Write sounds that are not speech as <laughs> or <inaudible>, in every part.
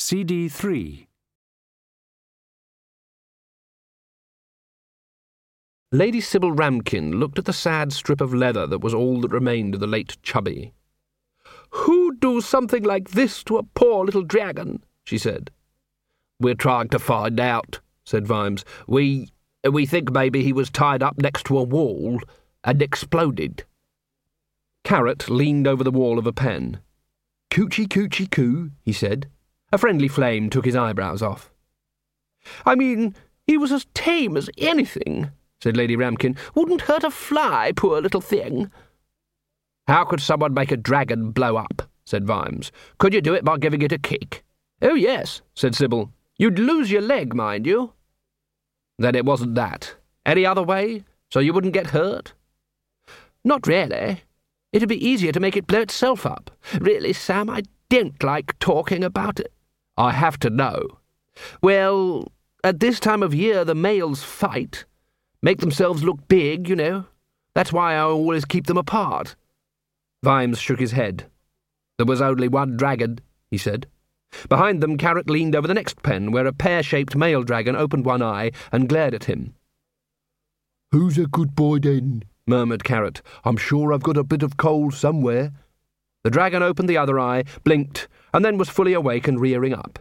CD 3. Lady Sybil Ramkin looked at the sad strip of leather that was all that remained of the late Chubby. Who'd do something like this to a poor little dragon? she said. We're trying to find out, said Vimes. We we think maybe he was tied up next to a wall and exploded. Carrot leaned over the wall of a pen. Coochie coochie coo, he said. A friendly flame took his eyebrows off. I mean, he was as tame as anything, said Lady Ramkin. Wouldn't hurt a fly, poor little thing. How could someone make a dragon blow up? said Vimes. Could you do it by giving it a kick? Oh, yes, said Sybil. You'd lose your leg, mind you. Then it wasn't that. Any other way? So you wouldn't get hurt? Not really. It'd be easier to make it blow itself up. Really, Sam, I don't like talking about it. I have to know. Well, at this time of year, the males fight. Make themselves look big, you know. That's why I always keep them apart. Vimes shook his head. There was only one dragon, he said. Behind them, Carrot leaned over the next pen, where a pear shaped male dragon opened one eye and glared at him. Who's a good boy then? murmured Carrot. I'm sure I've got a bit of coal somewhere. The dragon opened the other eye, blinked, and then was fully awake and rearing up.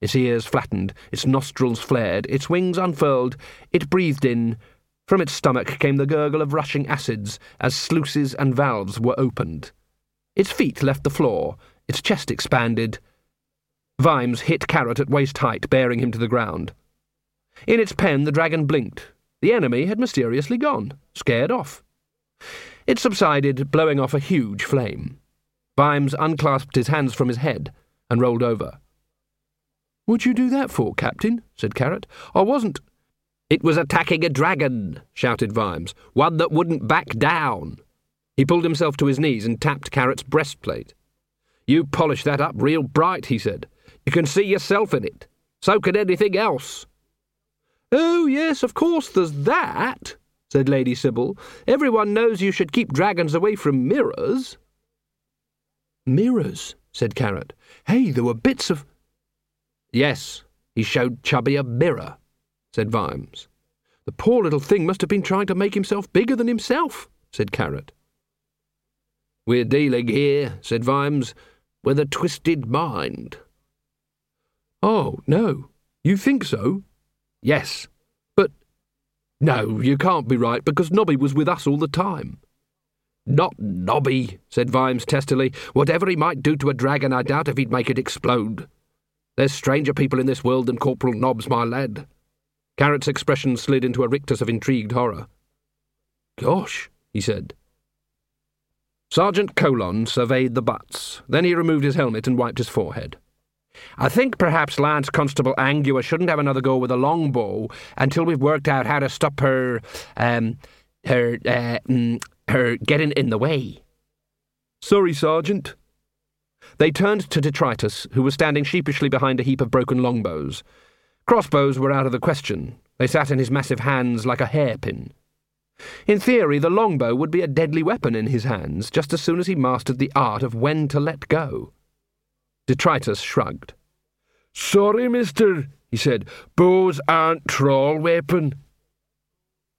Its ears flattened, its nostrils flared, its wings unfurled, it breathed in. From its stomach came the gurgle of rushing acids as sluices and valves were opened. Its feet left the floor, its chest expanded. Vimes hit Carrot at waist height, bearing him to the ground. In its pen, the dragon blinked. The enemy had mysteriously gone, scared off. It subsided, blowing off a huge flame. Vimes unclasped his hands from his head and rolled over. What'd you do that for, Captain? said Carrot. I wasn't. It was attacking a dragon, shouted Vimes, one that wouldn't back down. He pulled himself to his knees and tapped Carrot's breastplate. You polished that up real bright, he said. You can see yourself in it. So can anything else. Oh, yes, of course there's that, said Lady Sybil. Everyone knows you should keep dragons away from mirrors. Mirrors, said Carrot. Hey, there were bits of. Yes, he showed Chubby a mirror, said Vimes. The poor little thing must have been trying to make himself bigger than himself, said Carrot. We're dealing here, said Vimes, with a twisted mind. Oh, no. You think so? Yes. But. No, you can't be right, because Nobby was with us all the time. Not Nobby, said Vimes testily. Whatever he might do to a dragon, I doubt if he'd make it explode. There's stranger people in this world than Corporal Nobbs, my lad. Carrot's expression slid into a rictus of intrigued horror. Gosh, he said. Sergeant Colon surveyed the butts. Then he removed his helmet and wiped his forehead. I think perhaps Lance Constable Angua shouldn't have another go with a longbow until we've worked out how to stop her, um, her, uh, mm, her getting in the way. Sorry, Sergeant. They turned to Detritus, who was standing sheepishly behind a heap of broken longbows. Crossbows were out of the question. They sat in his massive hands like a hairpin. In theory, the longbow would be a deadly weapon in his hands just as soon as he mastered the art of when to let go. Detritus shrugged. Sorry, mister, he said. Bows aren't troll weapon.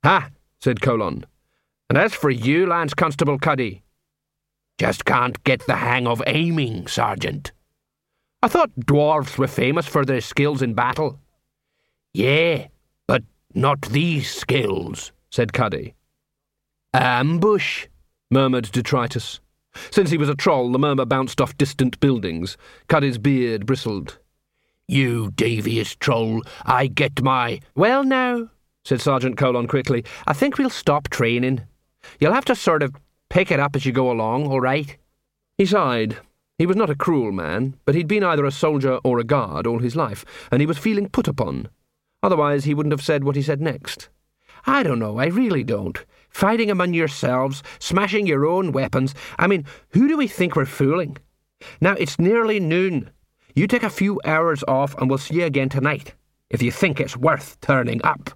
Ha, said Colon. And as for you, Lance Constable Cuddy, just can't get the hang of aiming, Sergeant. I thought dwarfs were famous for their skills in battle. Yeah, but not these skills, said Cuddy. Ambush, murmured Detritus. Since he was a troll, the murmur bounced off distant buildings. Cuddy's beard bristled. You devious troll, I get my. Well, now, said Sergeant Colon quickly, I think we'll stop training. You'll have to sort of pick it up as you go along, all right? He sighed. He was not a cruel man, but he'd been either a soldier or a guard all his life, and he was feeling put upon. Otherwise, he wouldn't have said what he said next. I don't know, I really don't. Fighting among yourselves, smashing your own weapons. I mean, who do we think we're fooling? Now, it's nearly noon. You take a few hours off and we'll see you again tonight, if you think it's worth turning up.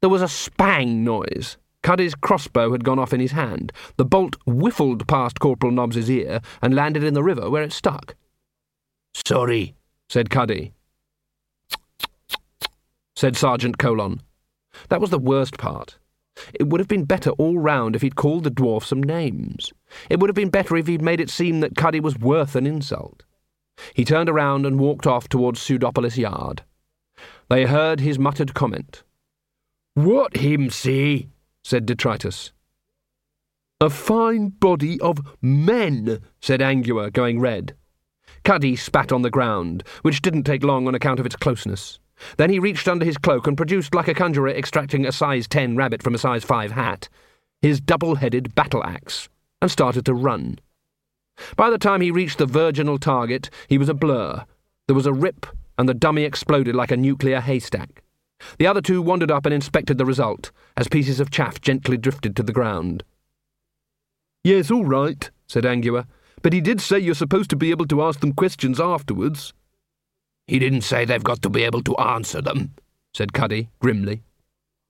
There was a spang noise. Cuddy's crossbow had gone off in his hand. The bolt whiffled past Corporal Nobbs's ear and landed in the river where it stuck. Sorry, said Cuddy. said Sergeant Colon. That was the worst part. It would have been better all round if he'd called the dwarf some names. It would have been better if he'd made it seem that Cuddy was worth an insult. He turned around and walked off towards Pseudopolis Yard. They heard his muttered comment. What him say? Said Detritus. A fine body of men, said Angua, going red. Cuddy spat on the ground, which didn't take long on account of its closeness. Then he reached under his cloak and produced, like a conjurer extracting a size 10 rabbit from a size 5 hat, his double headed battle axe, and started to run. By the time he reached the virginal target, he was a blur. There was a rip, and the dummy exploded like a nuclear haystack. The other two wandered up and inspected the result, as pieces of chaff gently drifted to the ground. Yes, all right, said Angua, but he did say you're supposed to be able to ask them questions afterwards. He didn't say they've got to be able to answer them, said Cuddy grimly.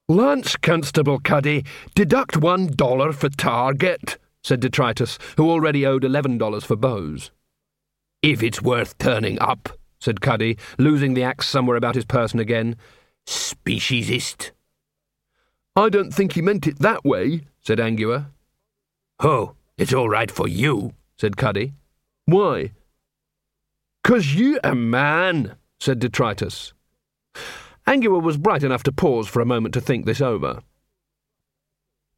Lance Constable Cuddy, deduct one dollar for target, said Detritus, who already owed eleven dollars for bows. If it's worth turning up, said Cuddy, losing the axe somewhere about his person again. Speciesist. I don't think he meant it that way, said Angua. Oh, it's all right for you, said Cuddy. Why? Cause you a man, said Detritus. Angua was bright enough to pause for a moment to think this over.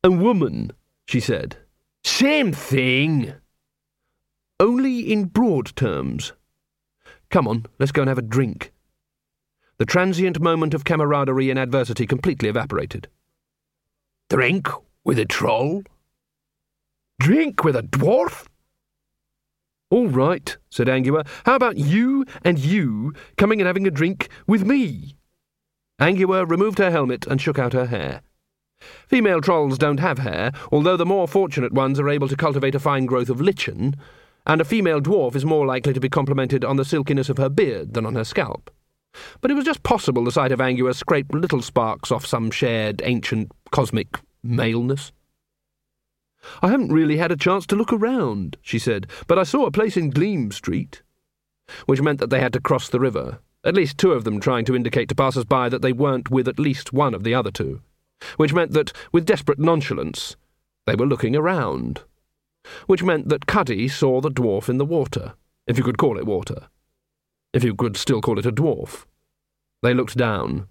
A woman, she said. Same thing. Only in broad terms. Come on, let's go and have a drink. The transient moment of camaraderie in adversity completely evaporated. Drink with a troll? Drink with a dwarf? All right, said Angua. How about you and you coming and having a drink with me? Angua removed her helmet and shook out her hair. Female trolls don't have hair, although the more fortunate ones are able to cultivate a fine growth of lichen, and a female dwarf is more likely to be complimented on the silkiness of her beard than on her scalp. But it was just possible the sight of Angua scraped little sparks off some shared ancient cosmic maleness. I haven't really had a chance to look around, she said, but I saw a place in Gleam Street. Which meant that they had to cross the river, at least two of them trying to indicate to passers by that they weren't with at least one of the other two which meant that, with desperate nonchalance, they were looking around. Which meant that Cuddy saw the dwarf in the water, if you could call it water. If you could still call it a dwarf. They looked down.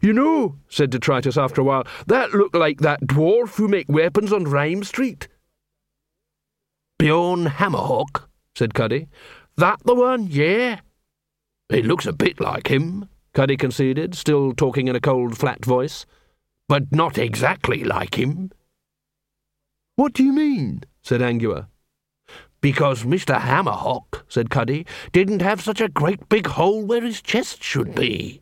You know, said Detritus after a while, that looked like that dwarf who make weapons on Rhyme Street. Bjorn Hammerhock, said Cuddy. That the one, yeah. It looks a bit like him, Cuddy conceded, still talking in a cold, flat voice but not exactly like him. What do you mean? said Angua. Because Mr. Hammerhock, said Cuddy, didn't have such a great big hole where his chest should be.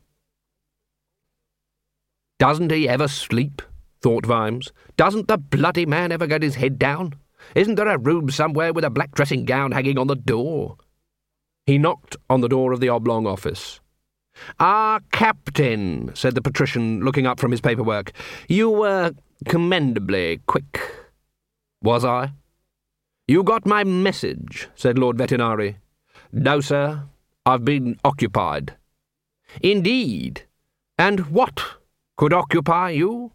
Doesn't he ever sleep? thought Vimes. Doesn't the bloody man ever get his head down? Isn't there a room somewhere with a black dressing gown hanging on the door? He knocked on the door of the oblong office. Ah, Captain, said the patrician, looking up from his paperwork. You were commendably quick. Was I? You got my message, said Lord Vetinari. No, sir. I've been occupied. Indeed. And what could occupy you?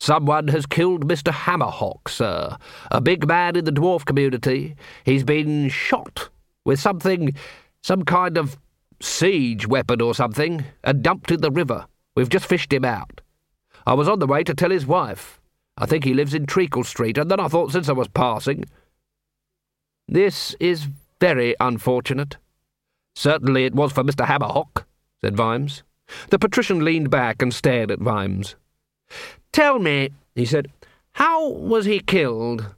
Someone has killed Mr. Hammerhock, sir, a big man in the dwarf community. He's been shot with something, some kind of siege weapon or something, and dumped in the river. We've just fished him out. I was on the way to tell his wife. I think he lives in Treacle Street, and then I thought since I was passing. This is very unfortunate. Certainly it was for Mr. Hammerhock, said Vimes. The patrician leaned back and stared at Vimes. Tell me, he said, how was he killed?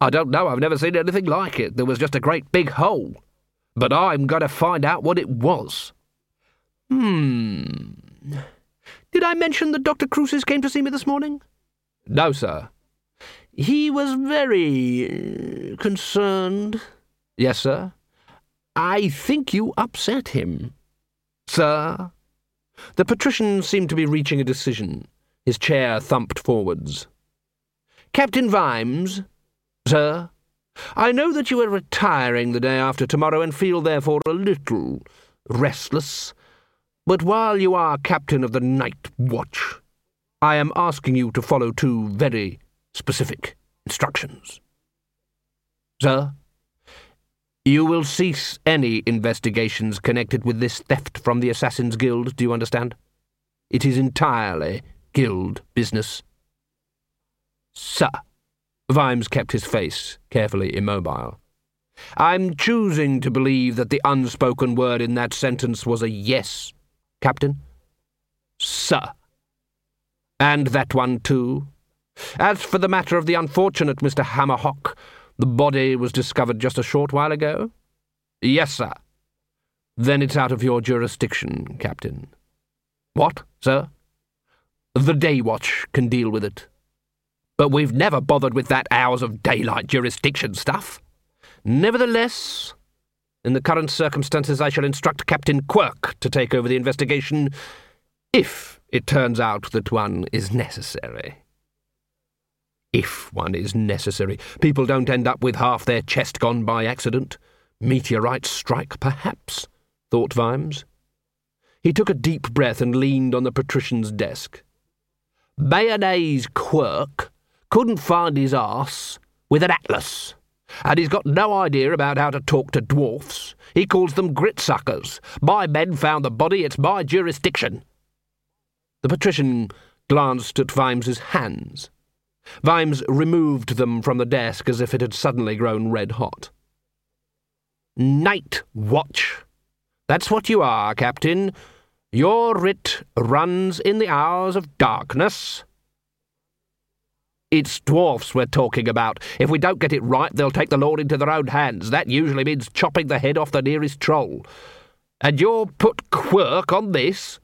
I don't know, I've never seen anything like it. There was just a great big hole but I'm going to find out what it was. Hmm. Did I mention that Dr. Cruces came to see me this morning? No, sir. He was very uh, concerned. Yes, sir. I think you upset him. Sir? The patrician seemed to be reaching a decision. His chair thumped forwards. Captain Vimes? Sir? I know that you are retiring the day after tomorrow and feel therefore a little restless. But while you are captain of the night watch, I am asking you to follow two very specific instructions. Sir, you will cease any investigations connected with this theft from the Assassin's Guild, do you understand? It is entirely guild business. Sir. Vimes kept his face carefully immobile. I'm choosing to believe that the unspoken word in that sentence was a yes, Captain. Sir. And that one too? As for the matter of the unfortunate Mr. Hammerhock, the body was discovered just a short while ago? Yes, sir. Then it's out of your jurisdiction, Captain. What, sir? The day watch can deal with it. But we've never bothered with that hours of daylight jurisdiction stuff. Nevertheless, in the current circumstances, I shall instruct Captain Quirk to take over the investigation if it turns out that one is necessary. If one is necessary. People don't end up with half their chest gone by accident. Meteorite strike, perhaps, thought Vimes. He took a deep breath and leaned on the patrician's desk. Mayonnaise Quirk couldn't find his arse with an atlas. And he's got no idea about how to talk to dwarfs. He calls them grit suckers. My men found the body, it's my jurisdiction. The patrician glanced at Vimes's hands. Vimes removed them from the desk as if it had suddenly grown red hot. Night watch. That's what you are, Captain. Your writ runs in the hours of darkness. It's dwarfs we're talking about. If we don't get it right, they'll take the law into their own hands. That usually means chopping the head off the nearest troll. And you're put quirk on this?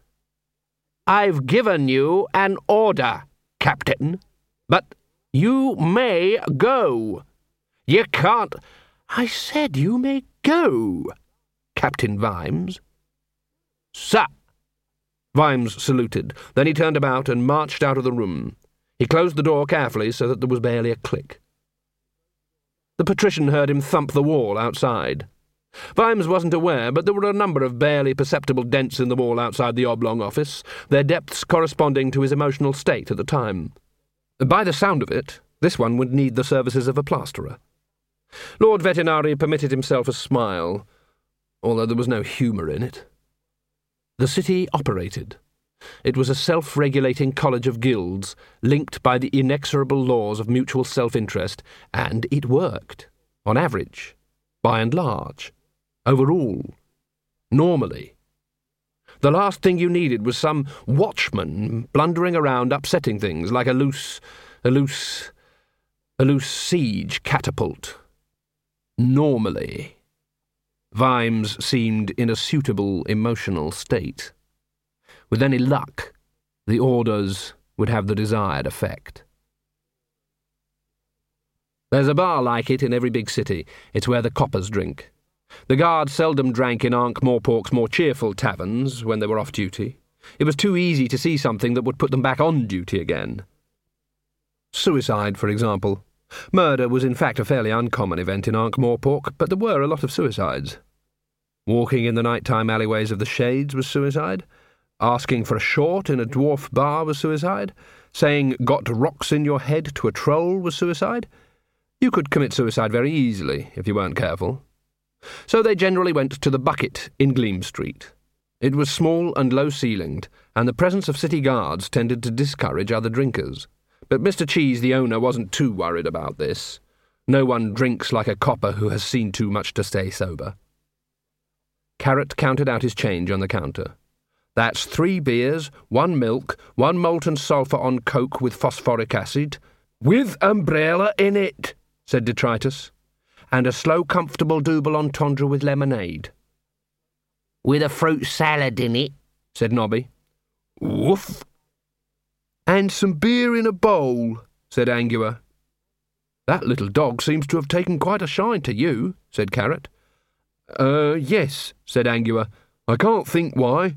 I've given you an order, Captain, but you may go. You can't. I said you may go, Captain Vimes. Sir. Vimes saluted. Then he turned about and marched out of the room. He closed the door carefully so that there was barely a click. The patrician heard him thump the wall outside. Vimes wasn't aware, but there were a number of barely perceptible dents in the wall outside the oblong office, their depths corresponding to his emotional state at the time. By the sound of it, this one would need the services of a plasterer. Lord Vetinari permitted himself a smile, although there was no humour in it. The city operated. It was a self regulating college of guilds, linked by the inexorable laws of mutual self interest, and it worked, on average, by and large, overall, normally. The last thing you needed was some watchman blundering around upsetting things like a loose, a loose, a loose siege catapult. Normally. Vimes seemed in a suitable emotional state. With any luck, the orders would have the desired effect. There's a bar like it in every big city. It's where the coppers drink. The guards seldom drank in Ankh Morpork's more cheerful taverns when they were off duty. It was too easy to see something that would put them back on duty again. Suicide, for example. Murder was in fact a fairly uncommon event in Ankh Morpork, but there were a lot of suicides. Walking in the night-time alleyways of the Shades was suicide. Asking for a short in a dwarf bar was suicide. Saying got rocks in your head to a troll was suicide. You could commit suicide very easily if you weren't careful. So they generally went to the bucket in Gleam Street. It was small and low ceilinged, and the presence of city guards tended to discourage other drinkers. But Mr. Cheese, the owner, wasn't too worried about this. No one drinks like a copper who has seen too much to stay sober. Carrot counted out his change on the counter. That's three beers, one milk, one molten sulphur on coke with phosphoric acid, with umbrella in it, said Detritus, and a slow, comfortable double entendre with lemonade. With a fruit salad in it, said Nobby. Woof. And some beer in a bowl, said Angua. That little dog seems to have taken quite a shine to you, said Carrot. Uh, yes, said Angua. I can't think why.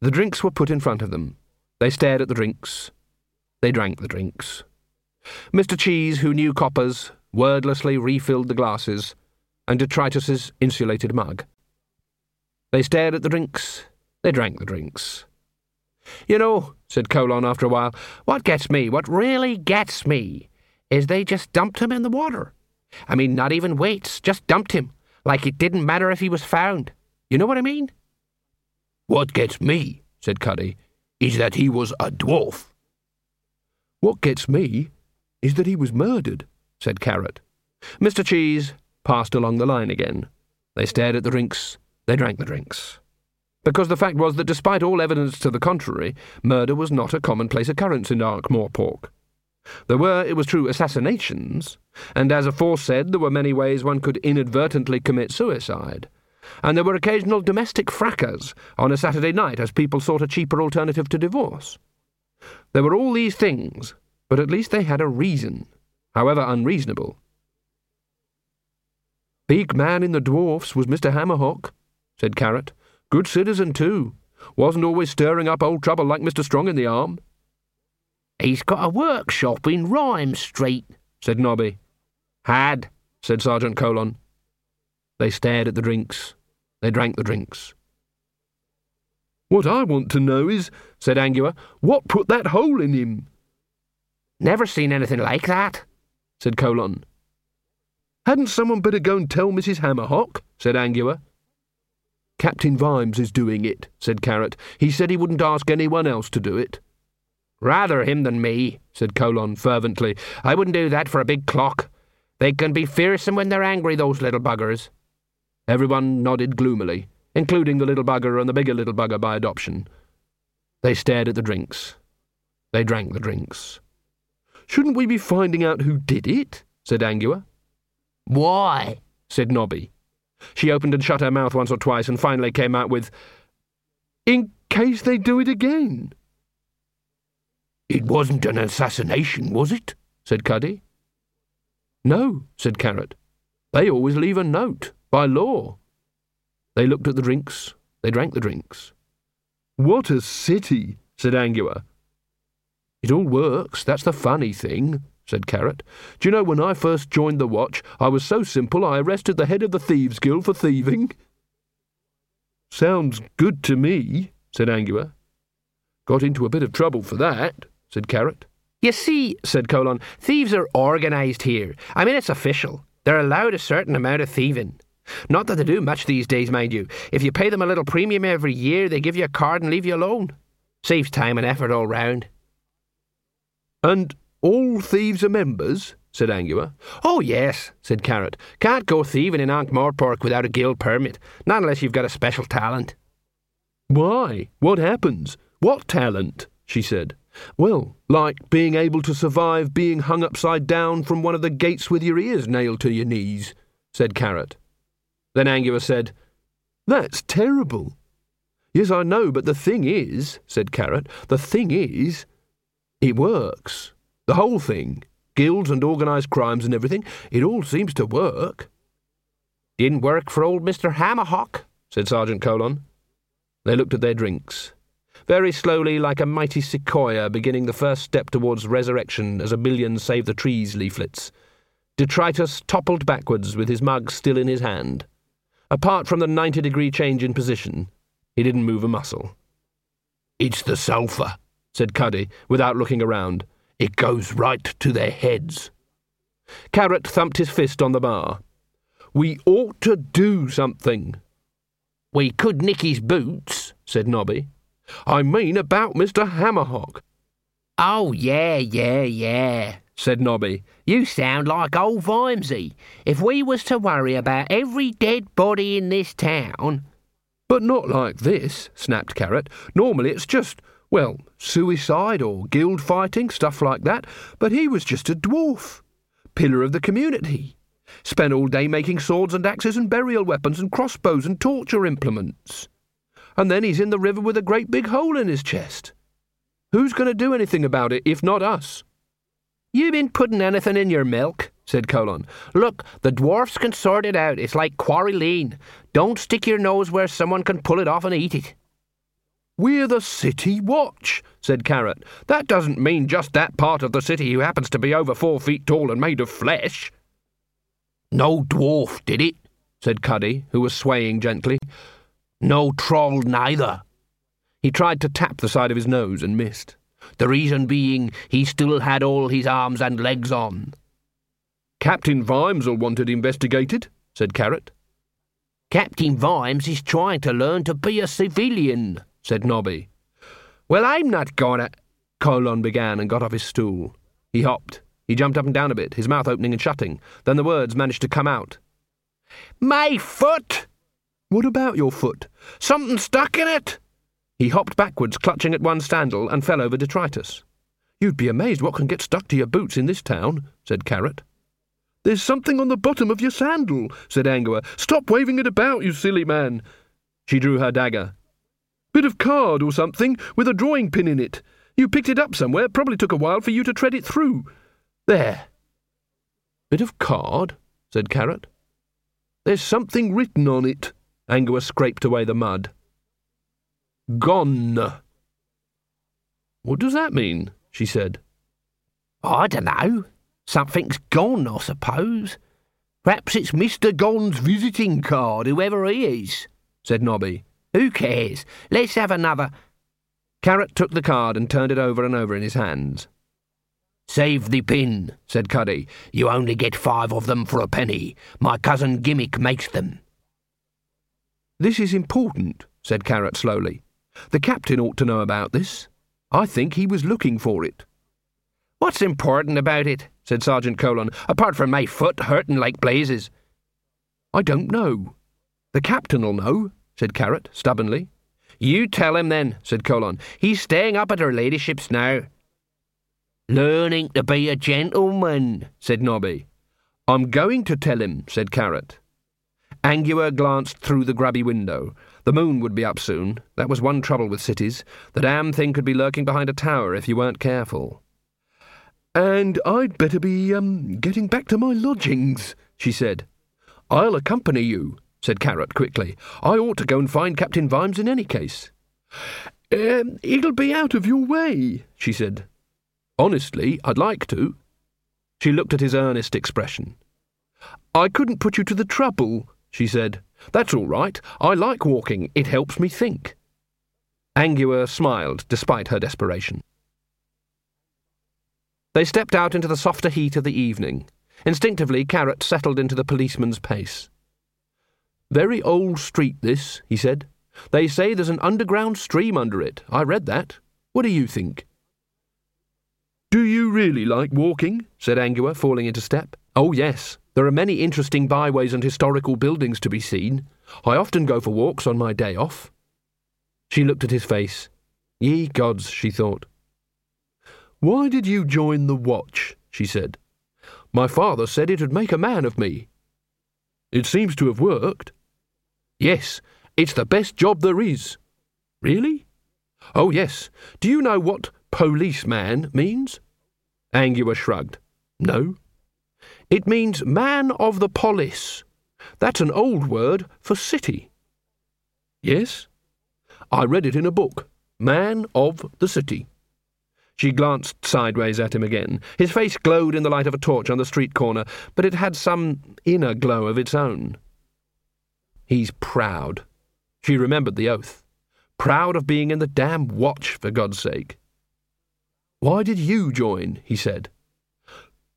The drinks were put in front of them. They stared at the drinks. They drank the drinks. Mr. Cheese, who knew coppers, wordlessly refilled the glasses and Detritus's insulated mug. They stared at the drinks. They drank the drinks. You know, said Colon after a while, what gets me, what really gets me, is they just dumped him in the water. I mean, not even weights, just dumped him, like it didn't matter if he was found. You know what I mean? What gets me, said Cuddy, is that he was a dwarf. What gets me is that he was murdered, said Carrot. Mr. Cheese passed along the line again. They stared at the drinks, they drank the drinks. Because the fact was that despite all evidence to the contrary, murder was not a commonplace occurrence in Ankh-Morpork. There were, it was true, assassinations, and as aforesaid, there were many ways one could inadvertently commit suicide. And there were occasional domestic fracas on a Saturday night as people sought a cheaper alternative to divorce. There were all these things, but at least they had a reason, however unreasonable. Big man in the dwarfs was Mr. Hammerhock, said Carrot. Good citizen, too. Wasn't always stirring up old trouble like Mr. Strong in the arm. He's got a workshop in Rhyme Street, said Nobby. Had, said Sergeant Colon. They stared at the drinks. They drank the drinks. What I want to know is, said Angua, what put that hole in him? Never seen anything like that, said Colon. Hadn't someone better go and tell Mrs. Hammerhock? said Angua. Captain Vimes is doing it, said Carrot. He said he wouldn't ask anyone else to do it. Rather him than me, said Colon fervently. I wouldn't do that for a big clock. They can be fearsome when they're angry, those little buggers. Everyone nodded gloomily, including the little bugger and the bigger little bugger by adoption. They stared at the drinks. They drank the drinks. Shouldn't we be finding out who did it? said Angua. Why? said Nobby. She opened and shut her mouth once or twice and finally came out with, In case they do it again. It wasn't an assassination, was it? said Cuddy. No, said Carrot. They always leave a note, by law. They looked at the drinks. They drank the drinks. What a city, said Angua. It all works, that's the funny thing, said Carrot. Do you know, when I first joined the watch, I was so simple I arrested the head of the Thieves' Guild for thieving. Sounds good to me, said Angua. Got into a bit of trouble for that, said Carrot. You see, said Colon, thieves are organised here. I mean, it's official. They're allowed a certain amount of thieving. Not that they do much these days, mind you. If you pay them a little premium every year, they give you a card and leave you alone. Saves time and effort all round. And all thieves are members? said Angua. Oh, yes, said Carrot. Can't go thieving in Ankh-Morpork without a guild permit, not unless you've got a special talent. Why? What happens? What talent? she said. Well, like being able to survive being hung upside down from one of the gates with your ears nailed to your knees, said Carrot. Then Angua said, That's terrible. Yes, I know, but the thing is, said Carrot, the thing is, it works. The whole thing, guilds and organised crimes and everything, it all seems to work. Didn't work for old Mr. Hammerhock, said Sergeant Colon. They looked at their drinks. Very slowly, like a mighty sequoia beginning the first step towards resurrection as a million save the trees leaflets, Detritus toppled backwards with his mug still in his hand. Apart from the ninety degree change in position, he didn't move a muscle. It's the sulphur, said Cuddy, without looking around. It goes right to their heads. Carrot thumped his fist on the bar. We ought to do something. We could nick his boots, said Nobby. I mean about Mr. Hammerhock. Oh, yeah, yeah, yeah, said Nobby. You sound like old Vimesy. If we was to worry about every dead body in this town. But not like this, snapped Carrot. Normally it's just well, suicide or guild fighting, stuff like that, but he was just a dwarf. Pillar of the community. Spent all day making swords and axes and burial weapons and crossbows and torture implements. And then he's in the river with a great big hole in his chest. Who's going to do anything about it if not us? You been putting anything in your milk? said Colon. Look, the dwarfs can sort it out. It's like Quarry Lane. Don't stick your nose where someone can pull it off and eat it. We're the City Watch, said Carrot. That doesn't mean just that part of the city who happens to be over four feet tall and made of flesh. No dwarf did it, said Cuddy, who was swaying gently. No troll neither. He tried to tap the side of his nose and missed. The reason being he still had all his arms and legs on. Captain Vimes'll want it investigated, said Carrot. Captain Vimes is trying to learn to be a civilian, said Nobby. Well, I'm not gonna. Colon began and got off his stool. He hopped. He jumped up and down a bit, his mouth opening and shutting. Then the words managed to come out. My foot! What about your foot? Something stuck in it! He hopped backwards, clutching at one sandal, and fell over detritus. You'd be amazed what can get stuck to your boots in this town, said Carrot. There's something on the bottom of your sandal, said Angua. Stop waving it about, you silly man. She drew her dagger. Bit of card or something, with a drawing pin in it. You picked it up somewhere, probably took a while for you to tread it through. There. Bit of card, said Carrot. There's something written on it. Angua scraped away the mud. Gone. What does that mean? she said. I don't know. Something's gone, I suppose. Perhaps it's Mr. Gone's visiting card, whoever he is, said Nobby. Who cares? Let's have another. Carrot took the card and turned it over and over in his hands. Save the pin, said Cuddy. You only get five of them for a penny. My cousin Gimmick makes them. This is important, said Carrot slowly. The captain ought to know about this. I think he was looking for it. What's important about it? said Sergeant Colon, apart from my foot hurting like blazes. I don't know. The captain'll know, said Carrot stubbornly. You tell him then, said Colon. He's staying up at her ladyship's now. Learning to be a gentleman, said Nobby. I'm going to tell him, said Carrot. Angua glanced through the grubby window. The moon would be up soon. That was one trouble with cities. The damn thing could be lurking behind a tower if you weren't careful. And I'd better be, um, getting back to my lodgings, she said. I'll accompany you, said Carrot quickly. I ought to go and find Captain Vimes in any case. Um, it'll be out of your way, she said. Honestly, I'd like to. She looked at his earnest expression. I couldn't put you to the trouble, she said. That's all right. I like walking. It helps me think. Angua smiled, despite her desperation. They stepped out into the softer heat of the evening. Instinctively, Carrot settled into the policeman's pace. Very old street, this, he said. They say there's an underground stream under it. I read that. What do you think? Do you really like walking? said Angua, falling into step. Oh, yes. There are many interesting byways and historical buildings to be seen. I often go for walks on my day off. She looked at his face. Ye gods, she thought. Why did you join the watch? she said. My father said it'd make a man of me. It seems to have worked. Yes, it's the best job there is. Really? Oh, yes. Do you know what policeman means? Angua shrugged. No. It means man of the polis. That's an old word for city. Yes? I read it in a book. Man of the city. She glanced sideways at him again. His face glowed in the light of a torch on the street corner, but it had some inner glow of its own. He's proud. She remembered the oath. Proud of being in the damn watch, for God's sake. Why did you join? he said.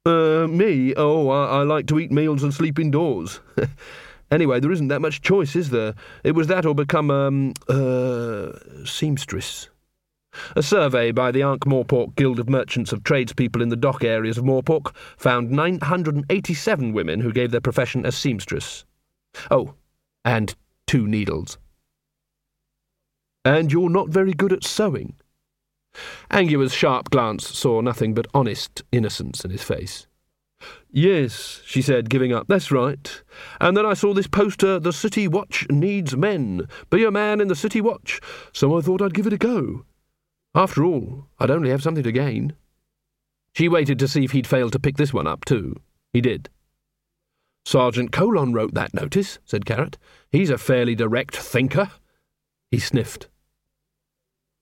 Uh, me? Oh, I, I like to eat meals and sleep indoors. <laughs> anyway, there isn't that much choice, is there? It was that or become, um, uh, seamstress. A survey by the Ankh-Morpork Guild of Merchants of Tradespeople in the dock areas of Morpork found 987 women who gave their profession as seamstress. Oh, and two needles. And you're not very good at sewing? Angua's sharp glance saw nothing but honest innocence in his face. Yes, she said, giving up. That's right. And then I saw this poster, The City Watch Needs Men. Be a man in the City Watch. So I thought I'd give it a go. After all, I'd only have something to gain. She waited to see if he'd failed to pick this one up, too. He did. Sergeant Colon wrote that notice, said Carrot. He's a fairly direct thinker. He sniffed.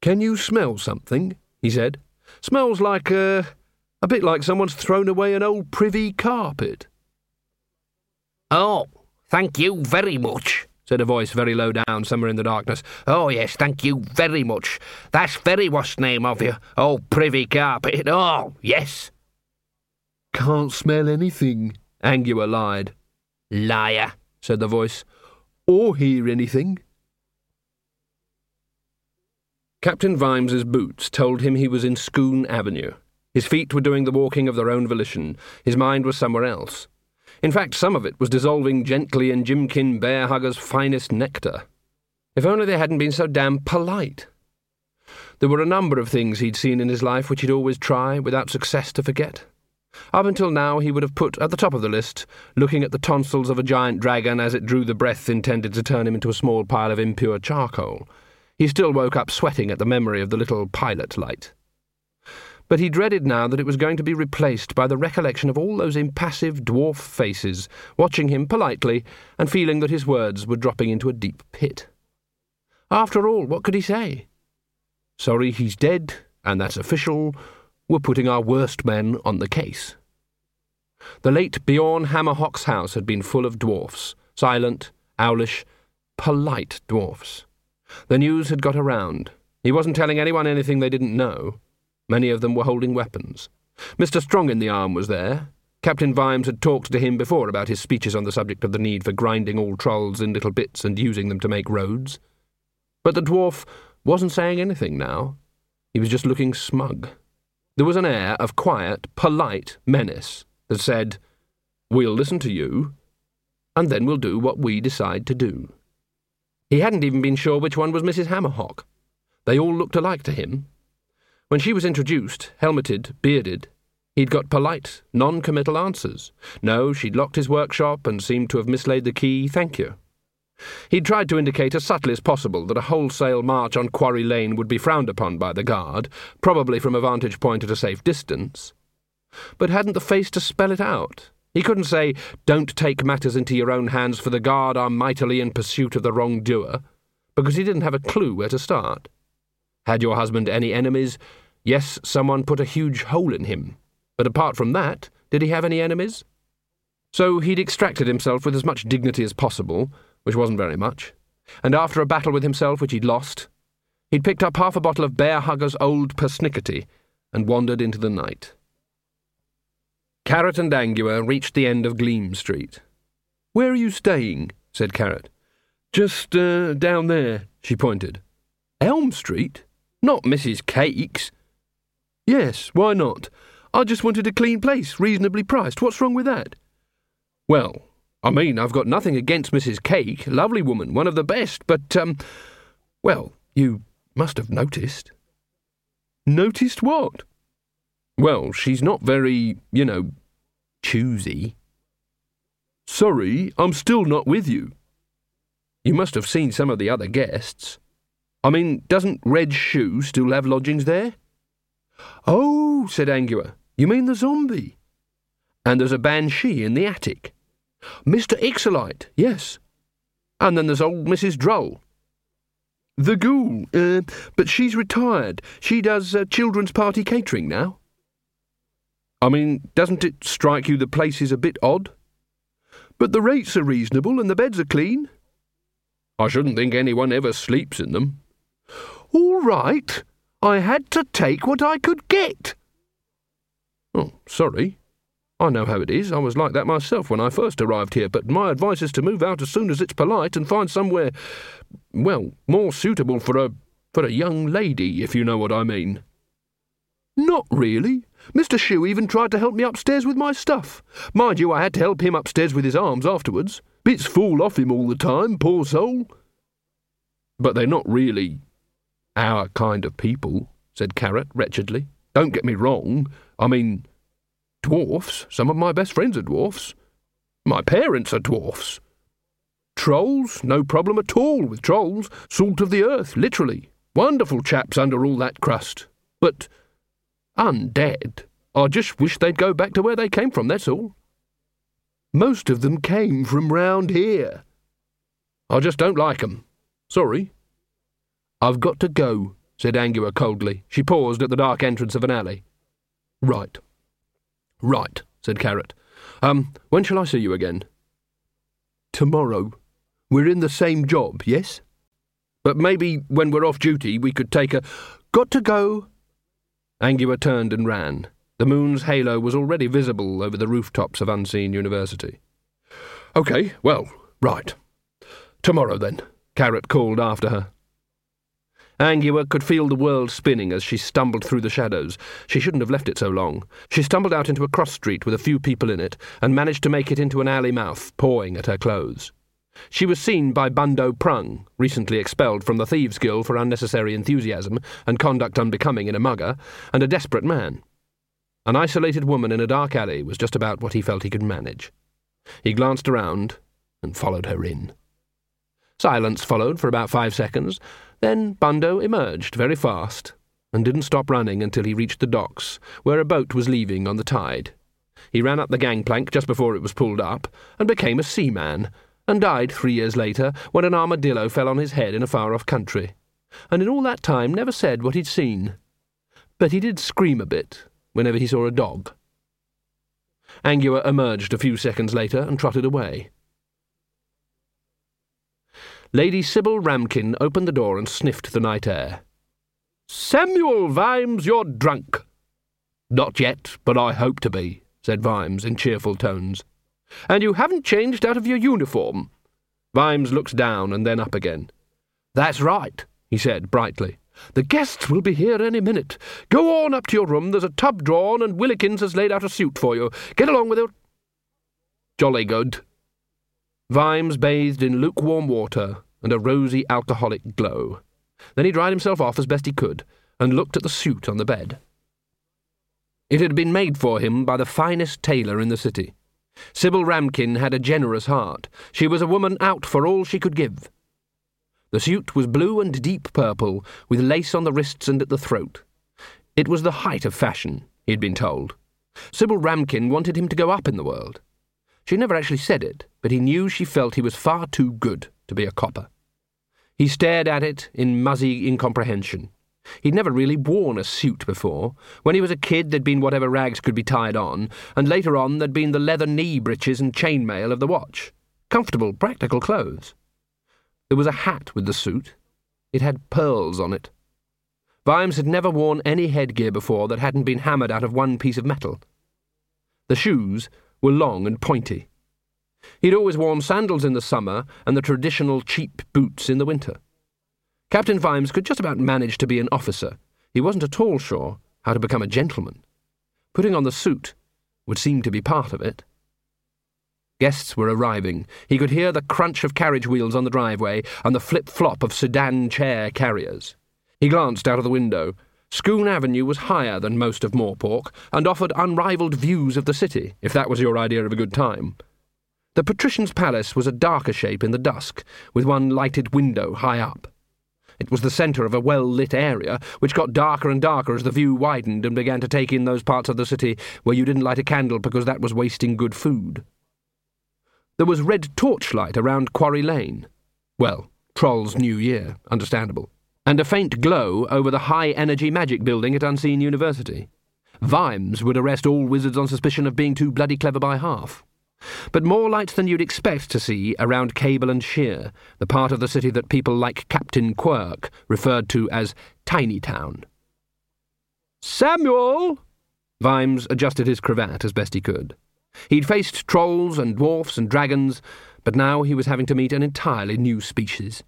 Can you smell something? he said. Smells like, a. a bit like someone's thrown away an old privy carpet. Oh, thank you very much, said a voice very low down somewhere in the darkness. Oh, yes, thank you very much. That's very what's name of you. Oh, privy carpet. Oh, yes. Can't smell anything, Angua lied. Liar, said the voice. Or hear anything. Captain Vimes's boots told him he was in Scoone Avenue. His feet were doing the walking of their own volition. His mind was somewhere else. In fact, some of it was dissolving gently in Jimkin Bearhugger's finest nectar. If only they hadn't been so damn polite. There were a number of things he'd seen in his life which he'd always try, without success, to forget. Up until now, he would have put at the top of the list, looking at the tonsils of a giant dragon as it drew the breath intended to turn him into a small pile of impure charcoal. He still woke up sweating at the memory of the little pilot light. But he dreaded now that it was going to be replaced by the recollection of all those impassive dwarf faces, watching him politely and feeling that his words were dropping into a deep pit. After all, what could he say? Sorry he's dead, and that's official. We're putting our worst men on the case. The late Bjorn Hammerhock's house had been full of dwarfs, silent, owlish, polite dwarfs. The news had got around. He wasn't telling anyone anything they didn't know. Many of them were holding weapons. Mr. Strong in the Arm was there. Captain Vimes had talked to him before about his speeches on the subject of the need for grinding all trolls in little bits and using them to make roads. But the dwarf wasn't saying anything now. He was just looking smug. There was an air of quiet, polite menace that said, We'll listen to you, and then we'll do what we decide to do. He hadn't even been sure which one was Mrs. Hammerhock. They all looked alike to him. When she was introduced, helmeted, bearded, he'd got polite, non committal answers. No, she'd locked his workshop and seemed to have mislaid the key, thank you. He'd tried to indicate as subtly as possible that a wholesale march on Quarry Lane would be frowned upon by the guard, probably from a vantage point at a safe distance. But hadn't the face to spell it out? He couldn't say, Don't take matters into your own hands, for the guard are mightily in pursuit of the wrongdoer, because he didn't have a clue where to start. Had your husband any enemies? Yes, someone put a huge hole in him. But apart from that, did he have any enemies? So he'd extracted himself with as much dignity as possible, which wasn't very much, and after a battle with himself which he'd lost, he'd picked up half a bottle of Bearhugger's old persnickety and wandered into the night. Carrot and Angua reached the end of Gleam Street. Where are you staying? said Carrot. Just uh, down there, she pointed. Elm Street? Not Mrs. Cake's. Yes, why not? I just wanted a clean place, reasonably priced. What's wrong with that? Well, I mean, I've got nothing against Mrs. Cake. Lovely woman, one of the best, but, um, well, you must have noticed. Noticed what? Well, she's not very, you know, choosy. Sorry, I'm still not with you. You must have seen some of the other guests. I mean, doesn't Reg Shoe still have lodgings there? Oh, said Angua, you mean the zombie? And there's a banshee in the attic. Mr. Ixolite, yes. And then there's old Mrs. Drull. The ghoul, uh, but she's retired. She does uh, children's party catering now. I mean, doesn't it strike you the place is a bit odd? But the rates are reasonable and the beds are clean. I shouldn't think anyone ever sleeps in them. All right. I had to take what I could get. Oh, sorry. I know how it is. I was like that myself when I first arrived here, but my advice is to move out as soon as it's polite and find somewhere, well, more suitable for a for a young lady, if you know what I mean. Not really. Mr. Shoe even tried to help me upstairs with my stuff. Mind you, I had to help him upstairs with his arms afterwards. Bits fall off him all the time, poor soul. But they're not really our kind of people, said Carrot wretchedly. Don't get me wrong. I mean, dwarfs. Some of my best friends are dwarfs. My parents are dwarfs. Trolls, no problem at all with trolls. Salt of the earth, literally. Wonderful chaps under all that crust. But Undead. I just wish they'd go back to where they came from, that's all. Most of them came from round here. I just don't like 'em. Sorry. I've got to go, said Angua coldly. She paused at the dark entrance of an alley. Right. Right, said Carrot. Um, when shall I see you again? tomorrow. We're in the same job, yes? But maybe when we're off duty we could take a. Got to go! Angua turned and ran. The moon's halo was already visible over the rooftops of Unseen University. OK, well, right. Tomorrow then, Carrot called after her. Angua could feel the world spinning as she stumbled through the shadows. She shouldn't have left it so long. She stumbled out into a cross street with a few people in it and managed to make it into an alley mouth, pawing at her clothes. She was seen by Bundo Prung, recently expelled from the Thieves' Guild for unnecessary enthusiasm and conduct unbecoming in a mugger, and a desperate man. An isolated woman in a dark alley was just about what he felt he could manage. He glanced around and followed her in. Silence followed for about five seconds, then Bundo emerged very fast and didn't stop running until he reached the docks, where a boat was leaving on the tide. He ran up the gangplank just before it was pulled up and became a seaman, and died three years later when an armadillo fell on his head in a far off country, and in all that time never said what he'd seen. But he did scream a bit whenever he saw a dog. Angua emerged a few seconds later and trotted away. Lady Sybil Ramkin opened the door and sniffed the night air. Samuel Vimes, you're drunk. Not yet, but I hope to be, said Vimes in cheerful tones. And you haven't changed out of your uniform. Vimes looked down and then up again. That's right, he said brightly. The guests will be here any minute. Go on up to your room. There's a tub drawn, and Willikins has laid out a suit for you. Get along with it. Jolly good. Vimes bathed in lukewarm water and a rosy alcoholic glow. Then he dried himself off as best he could and looked at the suit on the bed. It had been made for him by the finest tailor in the city. Sybil Ramkin had a generous heart. She was a woman out for all she could give. The suit was blue and deep purple, with lace on the wrists and at the throat. It was the height of fashion, he had been told. Sybil Ramkin wanted him to go up in the world. She never actually said it, but he knew she felt he was far too good to be a copper. He stared at it in muzzy incomprehension. He'd never really worn a suit before. When he was a kid, there'd been whatever rags could be tied on, and later on there'd been the leather knee breeches and chainmail of the watch. Comfortable, practical clothes. There was a hat with the suit. It had pearls on it. Vimes had never worn any headgear before that hadn't been hammered out of one piece of metal. The shoes were long and pointy. He'd always worn sandals in the summer and the traditional cheap boots in the winter. Captain Vimes could just about manage to be an officer. He wasn't at all sure how to become a gentleman. Putting on the suit would seem to be part of it. Guests were arriving. He could hear the crunch of carriage wheels on the driveway and the flip flop of sedan chair carriers. He glanced out of the window. Scoone Avenue was higher than most of Morpork and offered unrivalled views of the city, if that was your idea of a good time. The patrician's palace was a darker shape in the dusk, with one lighted window high up. It was the centre of a well lit area, which got darker and darker as the view widened and began to take in those parts of the city where you didn't light a candle because that was wasting good food. There was red torchlight around Quarry Lane. Well, Troll's New Year, understandable. And a faint glow over the high energy magic building at Unseen University. Vimes would arrest all wizards on suspicion of being too bloody clever by half but more lights than you'd expect to see around Cable and Sheer, the part of the city that people like Captain Quirke referred to as Tiny Town. Samuel! Vimes adjusted his cravat as best he could. He'd faced trolls and dwarfs and dragons, but now he was having to meet an entirely new species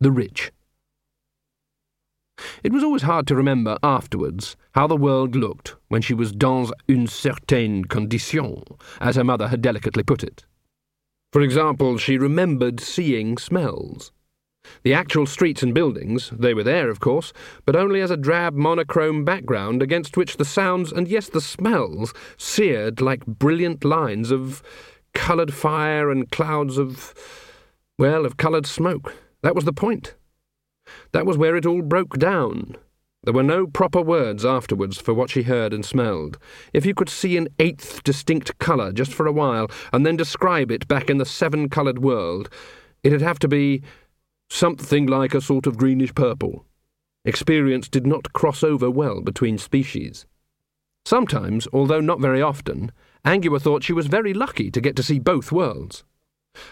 the rich. It was always hard to remember afterwards how the world looked when she was dans une certaine condition, as her mother had delicately put it. For example, she remembered seeing smells. The actual streets and buildings, they were there, of course, but only as a drab monochrome background against which the sounds and, yes, the smells seared like brilliant lines of coloured fire and clouds of, well, of coloured smoke. That was the point. That was where it all broke down. There were no proper words afterwards for what she heard and smelled. If you could see an eighth distinct colour just for a while, and then describe it back in the seven coloured world, it'd have to be something like a sort of greenish purple. Experience did not cross over well between species. Sometimes, although not very often, Angua thought she was very lucky to get to see both worlds.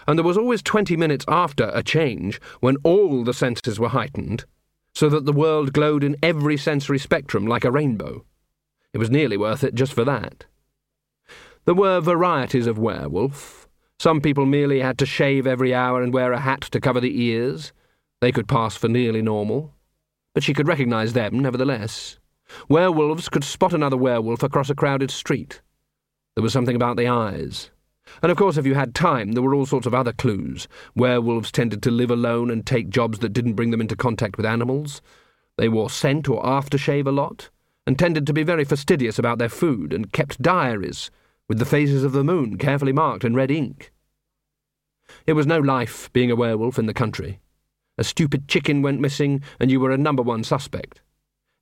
And there was always 20 minutes after a change when all the senses were heightened, so that the world glowed in every sensory spectrum like a rainbow. It was nearly worth it just for that. There were varieties of werewolf. Some people merely had to shave every hour and wear a hat to cover the ears. They could pass for nearly normal. But she could recognize them, nevertheless. Werewolves could spot another werewolf across a crowded street. There was something about the eyes. And of course, if you had time, there were all sorts of other clues. Werewolves tended to live alone and take jobs that didn't bring them into contact with animals. They wore scent or aftershave a lot, and tended to be very fastidious about their food, and kept diaries, with the phases of the moon carefully marked in red ink. It was no life being a werewolf in the country. A stupid chicken went missing, and you were a number one suspect.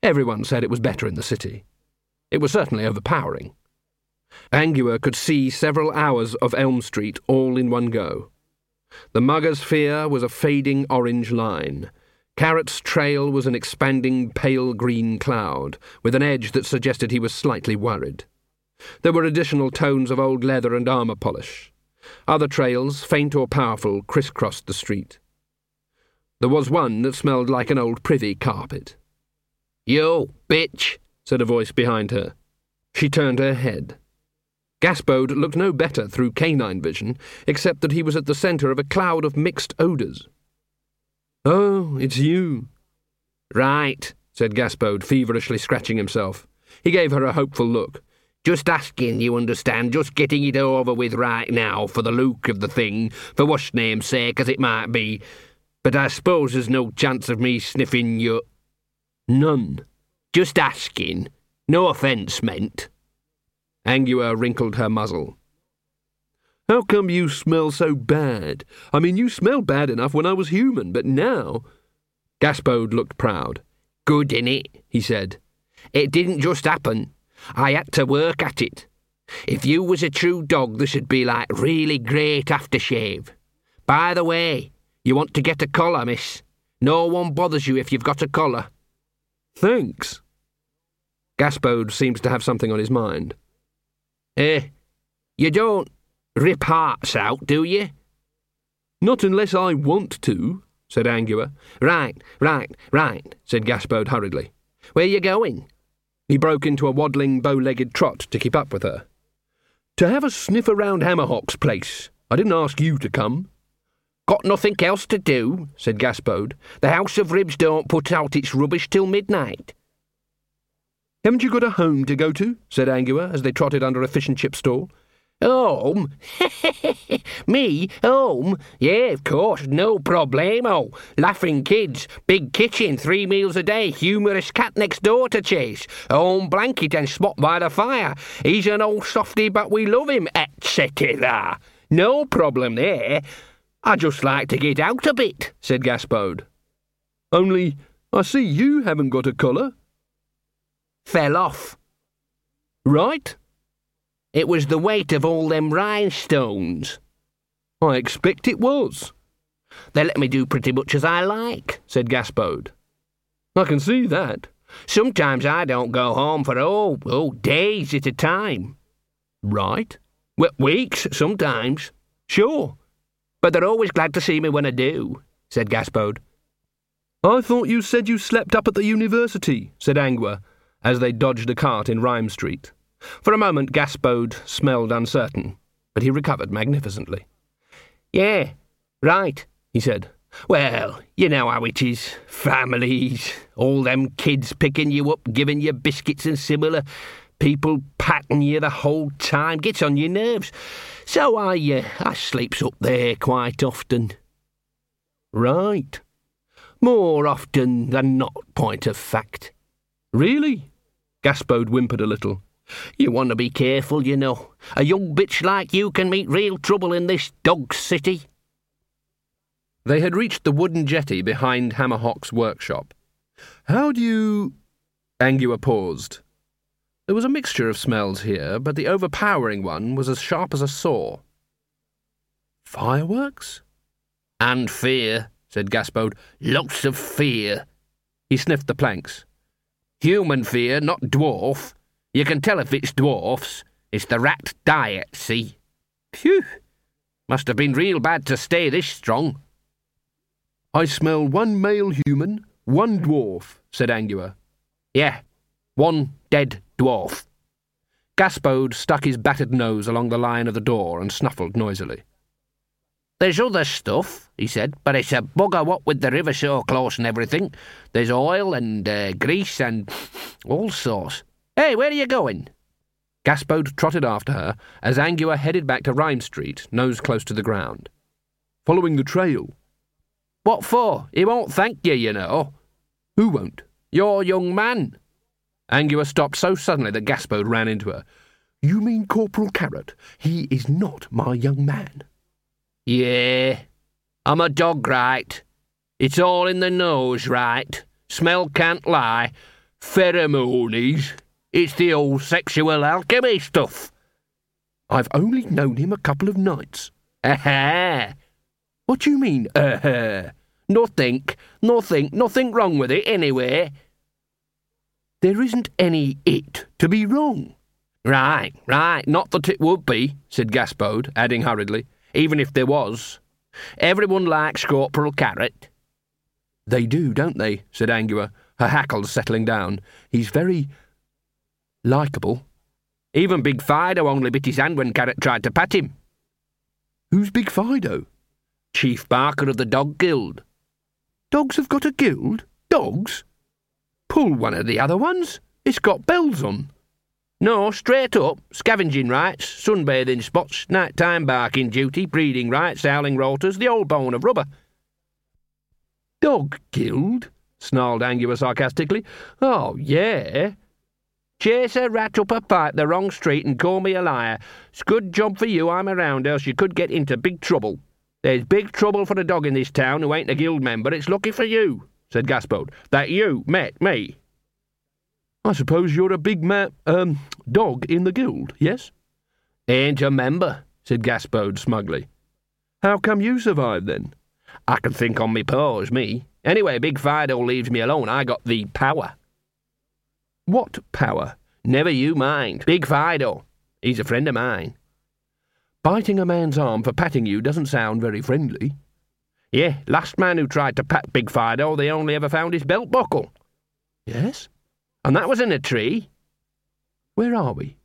Everyone said it was better in the city. It was certainly overpowering. Angua could see several hours of Elm Street all in one go. The mugger's fear was a fading orange line. Carrot's trail was an expanding pale green cloud, with an edge that suggested he was slightly worried. There were additional tones of old leather and armour polish. Other trails, faint or powerful, crisscrossed the street. There was one that smelled like an old privy carpet. You, bitch, said a voice behind her. She turned her head. Gaspode looked no better through canine vision, except that he was at the centre of a cloud of mixed odours. Oh, it's you. Right, said Gaspode, feverishly scratching himself. He gave her a hopeful look. Just asking, you understand, just getting it over with right now for the look of the thing, for what's name's sake as it might be. But I suppose there's no chance of me sniffing you. None. Just asking. No offence meant. Angua wrinkled her muzzle. How come you smell so bad? I mean, you smelled bad enough when I was human, but now. Gaspode looked proud. Good, innit? he said. It didn't just happen. I had to work at it. If you was a true dog, this would be like really great aftershave. By the way, you want to get a collar, miss. No one bothers you if you've got a collar. Thanks. Gaspode seems to have something on his mind. Eh, you don't rip hearts out, do you? Not unless I want to, said Angua. Right, right, right, said Gaspode hurriedly. Where you going? He broke into a waddling, bow-legged trot to keep up with her. To have a sniff around Hammerhock's place. I didn't ask you to come. Got nothing else to do, said Gaspode. The House of Ribs don't put out its rubbish till midnight. Haven't you got a home to go to? said Angua as they trotted under a fish and chip stall. Home? <laughs> Me? Home? Yeah, of course, no problemo. Laughing kids, big kitchen, three meals a day, humorous cat next door to chase, home blanket and spot by the fire. He's an old softy, but we love him, etc. No problem there. I just like to get out a bit, said Gaspode. Only, I see you haven't got a collar fell off. Right? It was the weight of all them rhinestones. I expect it was. They let me do pretty much as I like, said Gaspode. I can see that. Sometimes I don't go home for, oh, oh, days at a time. Right? Well, weeks, sometimes. Sure. But they're always glad to see me when I do, said Gaspode. I thought you said you slept up at the university, said Angua, as they dodged a cart in Rhyme Street. For a moment, Gaspode smelled uncertain, but he recovered magnificently. Yeah, right, he said. Well, you know how it is. Families, all them kids picking you up, giving you biscuits and similar. People patting you the whole time gets on your nerves. So I, uh, I sleeps up there quite often. Right. More often than not, point of fact. Really? Gaspode whimpered a little. You want to be careful, you know. A young bitch like you can meet real trouble in this dog city. They had reached the wooden jetty behind Hammerhock's workshop. How do you. Angua paused. There was a mixture of smells here, but the overpowering one was as sharp as a saw. Fireworks? And fear, said Gaspode. Lots of fear. He sniffed the planks. Human fear, not dwarf. You can tell if it's dwarfs. It's the rat diet, see? Phew! Must have been real bad to stay this strong. I smell one male human, one dwarf, said Angua. Yeah, one dead dwarf. Gaspode stuck his battered nose along the line of the door and snuffled noisily. There's other stuff, he said, but it's a bugger what with the river so close and everything. There's oil and uh, grease and all sorts. Hey, where are you going? Gaspode trotted after her as Angua headed back to Rhyme Street, nose close to the ground. Following the trail. What for? He won't thank you, you know. Who won't? Your young man. Angua stopped so suddenly that Gaspode ran into her. You mean Corporal Carrot? He is not my young man. Yeah, I'm a dog, right? It's all in the nose, right? Smell can't lie. Pheromones. It's the old sexual alchemy stuff. I've only known him a couple of nights. Aha! What do you mean, aha? Nothing, nothing, nothing wrong with it anyway. There isn't any it to be wrong. Right, right, not that it would be, said Gaspode, adding hurriedly even if there was. Everyone likes Corporal Carrot. They do, don't they? said Angua, her hackles settling down. He's very likeable. Even Big Fido only bit his hand when Carrot tried to pat him. Who's Big Fido? Chief Barker of the Dog Guild. Dogs have got a guild? Dogs? Pull one of the other ones. It's got bells on. No, straight up. Scavenging rights, sunbathing spots, nighttime barking duty, breeding rights, howling rotors, the old bone of rubber. Dog guild? snarled Angua sarcastically. Oh, yeah. Chase a rat up a pipe the wrong street and call me a liar. It's good job for you I'm around, else you could get into big trouble. There's big trouble for a dog in this town who ain't a guild member. It's lucky for you, said Gaspode, that you met me. I suppose you're a big ma- um, dog in the guild, yes? Ain't a member, said Gaspode smugly. How come you survived then? I can think on me paws, me. Anyway, Big Fido leaves me alone. I got the power. What power? Never you mind. Big Fido. He's a friend of mine. Biting a man's arm for patting you doesn't sound very friendly. Yeah, last man who tried to pat Big Fido, they only ever found his belt buckle. Yes? And that was in a tree. Where are we?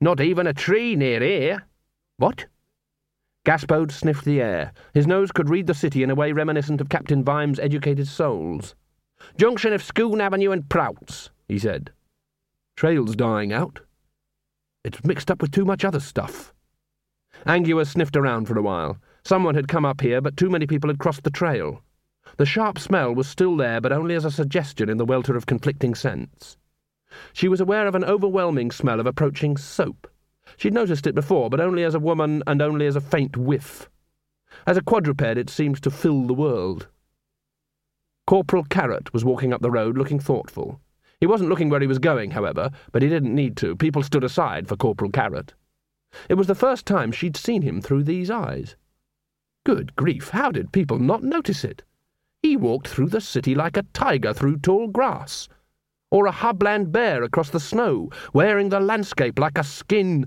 Not even a tree near here. What? Gaspode sniffed the air. His nose could read the city in a way reminiscent of Captain Vime's educated soles. Junction of Scoone Avenue and Prout's, he said. Trail's dying out. It's mixed up with too much other stuff. Angua sniffed around for a while. Someone had come up here, but too many people had crossed the trail. The sharp smell was still there, but only as a suggestion in the welter of conflicting scents. She was aware of an overwhelming smell of approaching soap. She'd noticed it before, but only as a woman and only as a faint whiff. As a quadruped, it seemed to fill the world. Corporal Carrot was walking up the road looking thoughtful. He wasn't looking where he was going, however, but he didn't need to. People stood aside for Corporal Carrot. It was the first time she'd seen him through these eyes. Good grief, how did people not notice it? He walked through the city like a tiger through tall grass, or a hubland bear across the snow, wearing the landscape like a skin.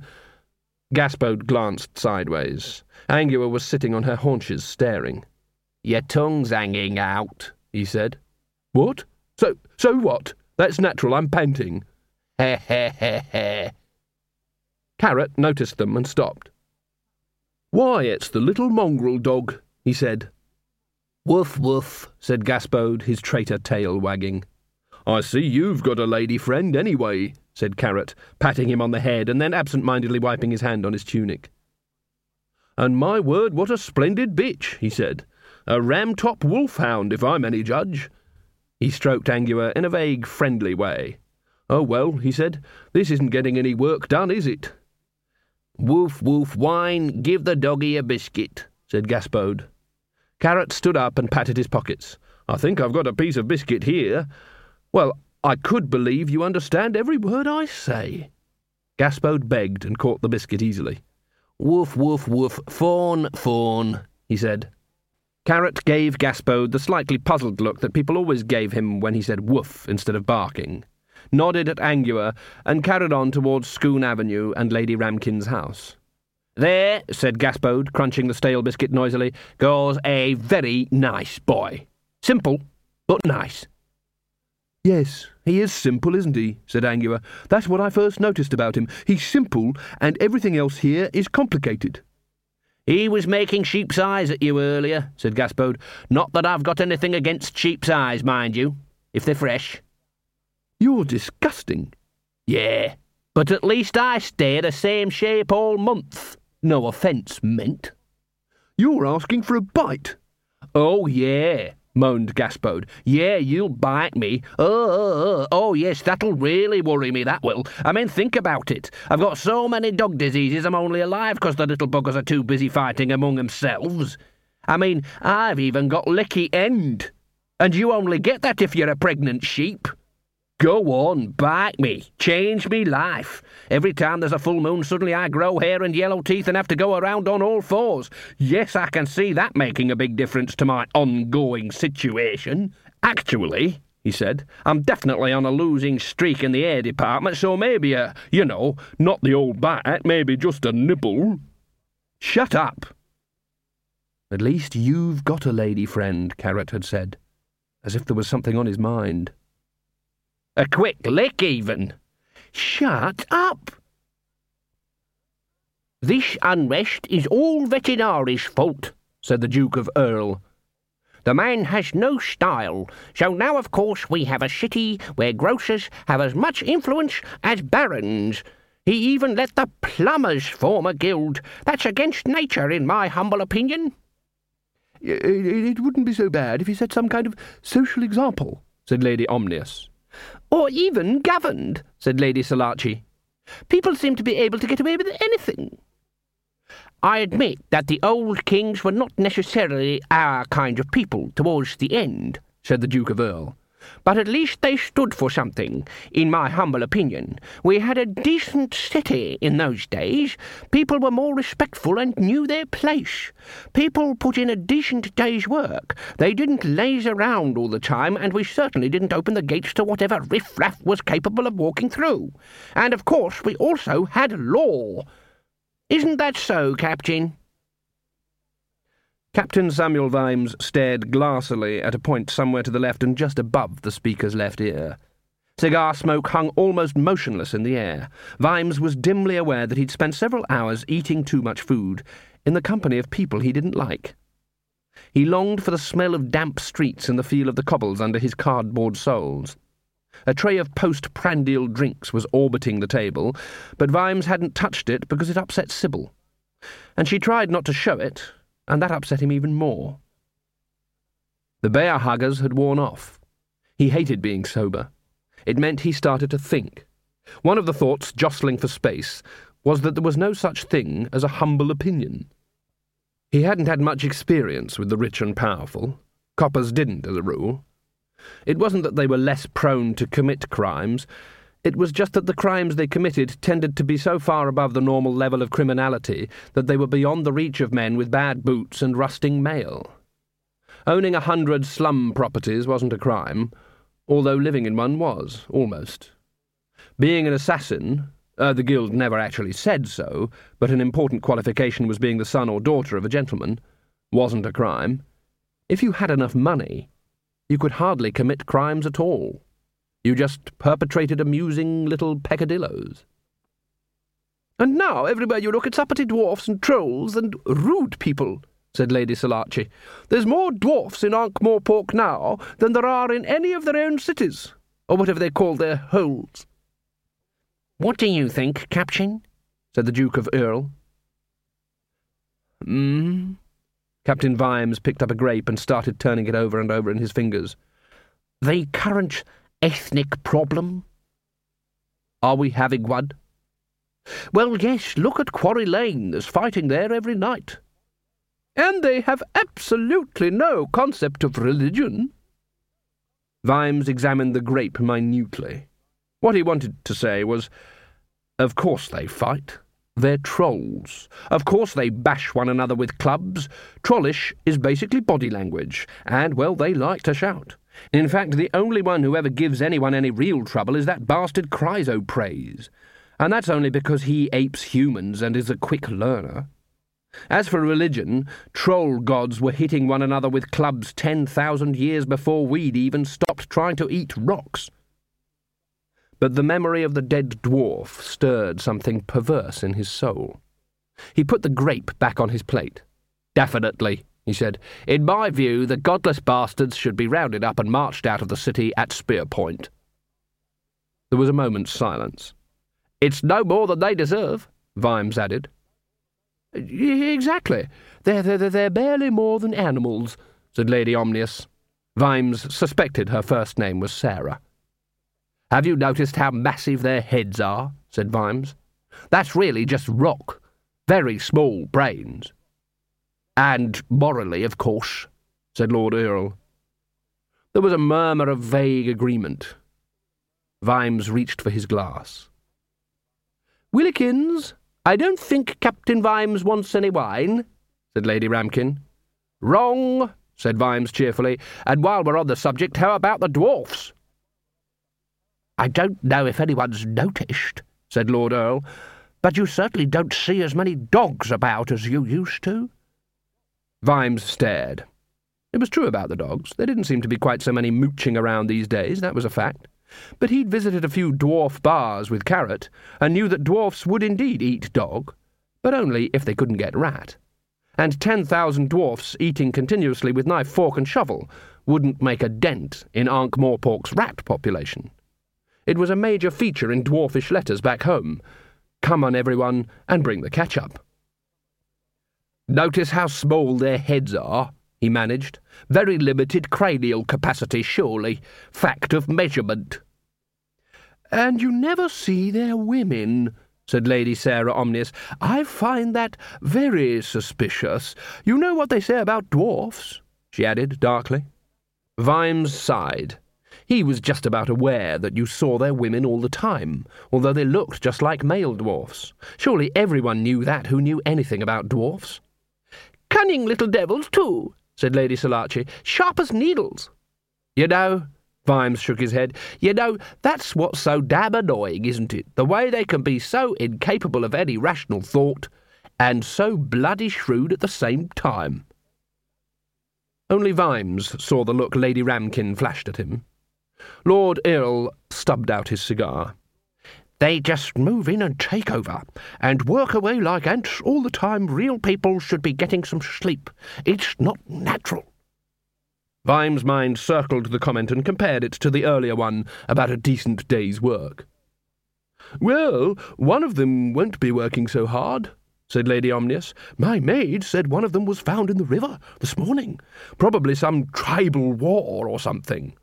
Gaspode glanced sideways. Angua was sitting on her haunches, staring. Your tongue's hanging out, he said. What? So, so what? That's natural, I'm panting. He he he he. Carrot noticed them and stopped. Why, it's the little mongrel dog, he said. Woof, woof, said Gaspode, his traitor tail wagging. I see you've got a lady friend anyway, said Carrot, patting him on the head and then absent-mindedly wiping his hand on his tunic. And my word, what a splendid bitch, he said. A Ramtop wolfhound, if I'm any judge. He stroked Angua in a vague, friendly way. Oh, well, he said, this isn't getting any work done, is it? Woof, woof, whine, give the doggy a biscuit, said Gaspode. Carrot stood up and patted his pockets. I think I've got a piece of biscuit here. Well, I could believe you understand every word I say. Gaspode begged and caught the biscuit easily. Woof, woof, woof, fawn, fawn, he said. Carrot gave Gaspode the slightly puzzled look that people always gave him when he said woof instead of barking, nodded at Angua, and carried on towards Scoone Avenue and Lady Ramkin's house. There, said Gaspode, crunching the stale biscuit noisily, goes a very nice boy. Simple, but nice. Yes, he is simple, isn't he? said Angua. That's what I first noticed about him. He's simple, and everything else here is complicated. He was making sheep's eyes at you earlier, said Gaspode. Not that I've got anything against sheep's eyes, mind you, if they're fresh. You're disgusting. Yeah, but at least I stay the same shape all month. No offence meant. You're asking for a bite. Oh, yeah, moaned Gaspode. Yeah, you'll bite me. Oh, oh, oh, oh, yes, that'll really worry me, that will. I mean, think about it. I've got so many dog diseases I'm only alive 'cause the little buggers are too busy fighting among themselves. I mean, I've even got licky end. And you only get that if you're a pregnant sheep. Go on, bite me, change me life. Every time there's a full moon, suddenly I grow hair and yellow teeth and have to go around on all fours. Yes, I can see that making a big difference to my ongoing situation. Actually, he said, I'm definitely on a losing streak in the air department, so maybe a, you know, not the old bite, maybe just a nibble. Shut up. At least you've got a lady friend, Carrot had said, as if there was something on his mind. A quick lick, even. Shut up! This unrest is all Vetinari's fault, said the Duke of Eorl. The man has no style, so now of course we have a city where grocers have as much influence as barons. He even let the plumbers form a guild. That's against nature, in my humble opinion. It wouldn't be so bad if he set some kind of social example, said Lady Omnius. Or even governed, said Lady Selachii. People seem to be able to get away with anything. I admit that the old kings were not necessarily our kind of people towards the end, said the Duke of Eorl. But at least they stood for something, in my humble opinion. We had a decent city in those days. People were more respectful and knew their place. People put in a decent day's work. They didn't laze around all the time, and we certainly didn't open the gates to whatever riff-raff was capable of walking through. And of course we also had law. Isn't that so, Captain? Captain Samuel Vimes stared glassily at a point somewhere to the left and just above the speaker's left ear. Cigar smoke hung almost motionless in the air. Vimes was dimly aware that he'd spent several hours eating too much food in the company of people he didn't like. He longed for the smell of damp streets and the feel of the cobbles under his cardboard soles. A tray of post-prandial drinks was orbiting the table, but Vimes hadn't touched it because it upset Sybil. And she tried not to show it, and that upset him even more. The Bearhuggers had worn off. He hated being sober. It meant he started to think. One of the thoughts jostling for space was that there was no such thing as a humble opinion. He hadn't had much experience with the rich and powerful. Coppers didn't, as a rule. It wasn't that they were less prone to commit crimes. It was just that the crimes they committed tended to be so far above the normal level of criminality that they were beyond the reach of men with bad boots and rusting mail. Owning a hundred slum properties wasn't a crime, although living in one was, almost. Being an assassin, uh, the Guild never actually said so, but an important qualification was being the son or daughter of a gentleman, wasn't a crime. If you had enough money, you could hardly commit crimes at all. You just perpetrated amusing little peccadilloes. And now everywhere you look it's uppity dwarfs and trolls and rude people, said Lady Selachii. There's more dwarfs in Ankh-Morpork now than there are in any of their own cities, or whatever they call their holes. What do you think, Captain? said the Duke of Eorl. Hmm. Captain Vimes picked up a grape and started turning it over and over in his fingers. The current ethnic problem? Are we having one? Well, yes, look at Quarry Lane. There's fighting there every night. And they have absolutely no concept of religion. Vimes examined the grape minutely. What he wanted to say was, Of course they fight. They're trolls. Of course they bash one another with clubs. Trollish is basically body language, and, well, they like to shout. In fact, the only one who ever gives anyone any real trouble is that bastard Chrysoprase. and that's only because he apes humans and is a quick learner. As for religion, troll gods were hitting one another with clubs 10,000 years before we'd even stopped trying to eat rocks. But the memory of the dead dwarf stirred something perverse in his soul. He put the grape back on his plate. Definitely, he said. In my view, the godless bastards should be rounded up and marched out of the city at spear point. There was a moment's silence. It's no more than they deserve, Vimes added. Exactly. They're, they're, they're barely more than animals, said Lady Omnius. Vimes suspected her first name was Sarah. Have you noticed how massive their heads are? said Vimes. That's really just rock. Very small brains. And morally, of course, said Lord Eorl. There was a murmur of vague agreement. Vimes reached for his glass. Willikins, I don't think Captain Vimes wants any wine, said Lady Ramkin. Wrong, said Vimes cheerfully. And while we're on the subject, how about the dwarfs? I don't know if anyone's noticed, said Lord Eorl, but you certainly don't see as many dogs about as you used to. Vimes stared. It was true about the dogs. There didn't seem to be quite so many mooching around these days, that was a fact. But he'd visited a few dwarf bars with Carrot, and knew that dwarfs would indeed eat dog, but only if they couldn't get rat. And ten thousand dwarfs eating continuously with knife, fork, and shovel wouldn't make a dent in Ankh Morpork's rat population. It was a major feature in dwarfish letters back home. Come on, everyone, and bring the ketchup. Notice how small their heads are, he managed. Very limited cranial capacity, surely. Fact of measurement. And you never see their women, said Lady Sarah Omnius. I find that very suspicious. You know what they say about dwarfs, she added darkly. Vimes sighed. He was just about aware that you saw their women all the time, although they looked just like male dwarfs. Surely everyone knew that who knew anything about dwarfs. Cunning little devils, too, said Lady Selachii. Sharp as needles. You know, Vimes shook his head, you know, that's what's so damn annoying, isn't it? The way they can be so incapable of any rational thought, and so bloody shrewd at the same time. Only Vimes saw the look Lady Ramkin flashed at him. Lord Eorl stubbed out his cigar. They just move in and take over, and work away like ants all the time real people should be getting some sleep. It's not natural. Vimes' mind circled the comment and compared it to the earlier one about a decent day's work. Well, one of them won't be working so hard, said Lady Omnius. My maid said one of them was found in the river this morning. Probably some tribal war or something.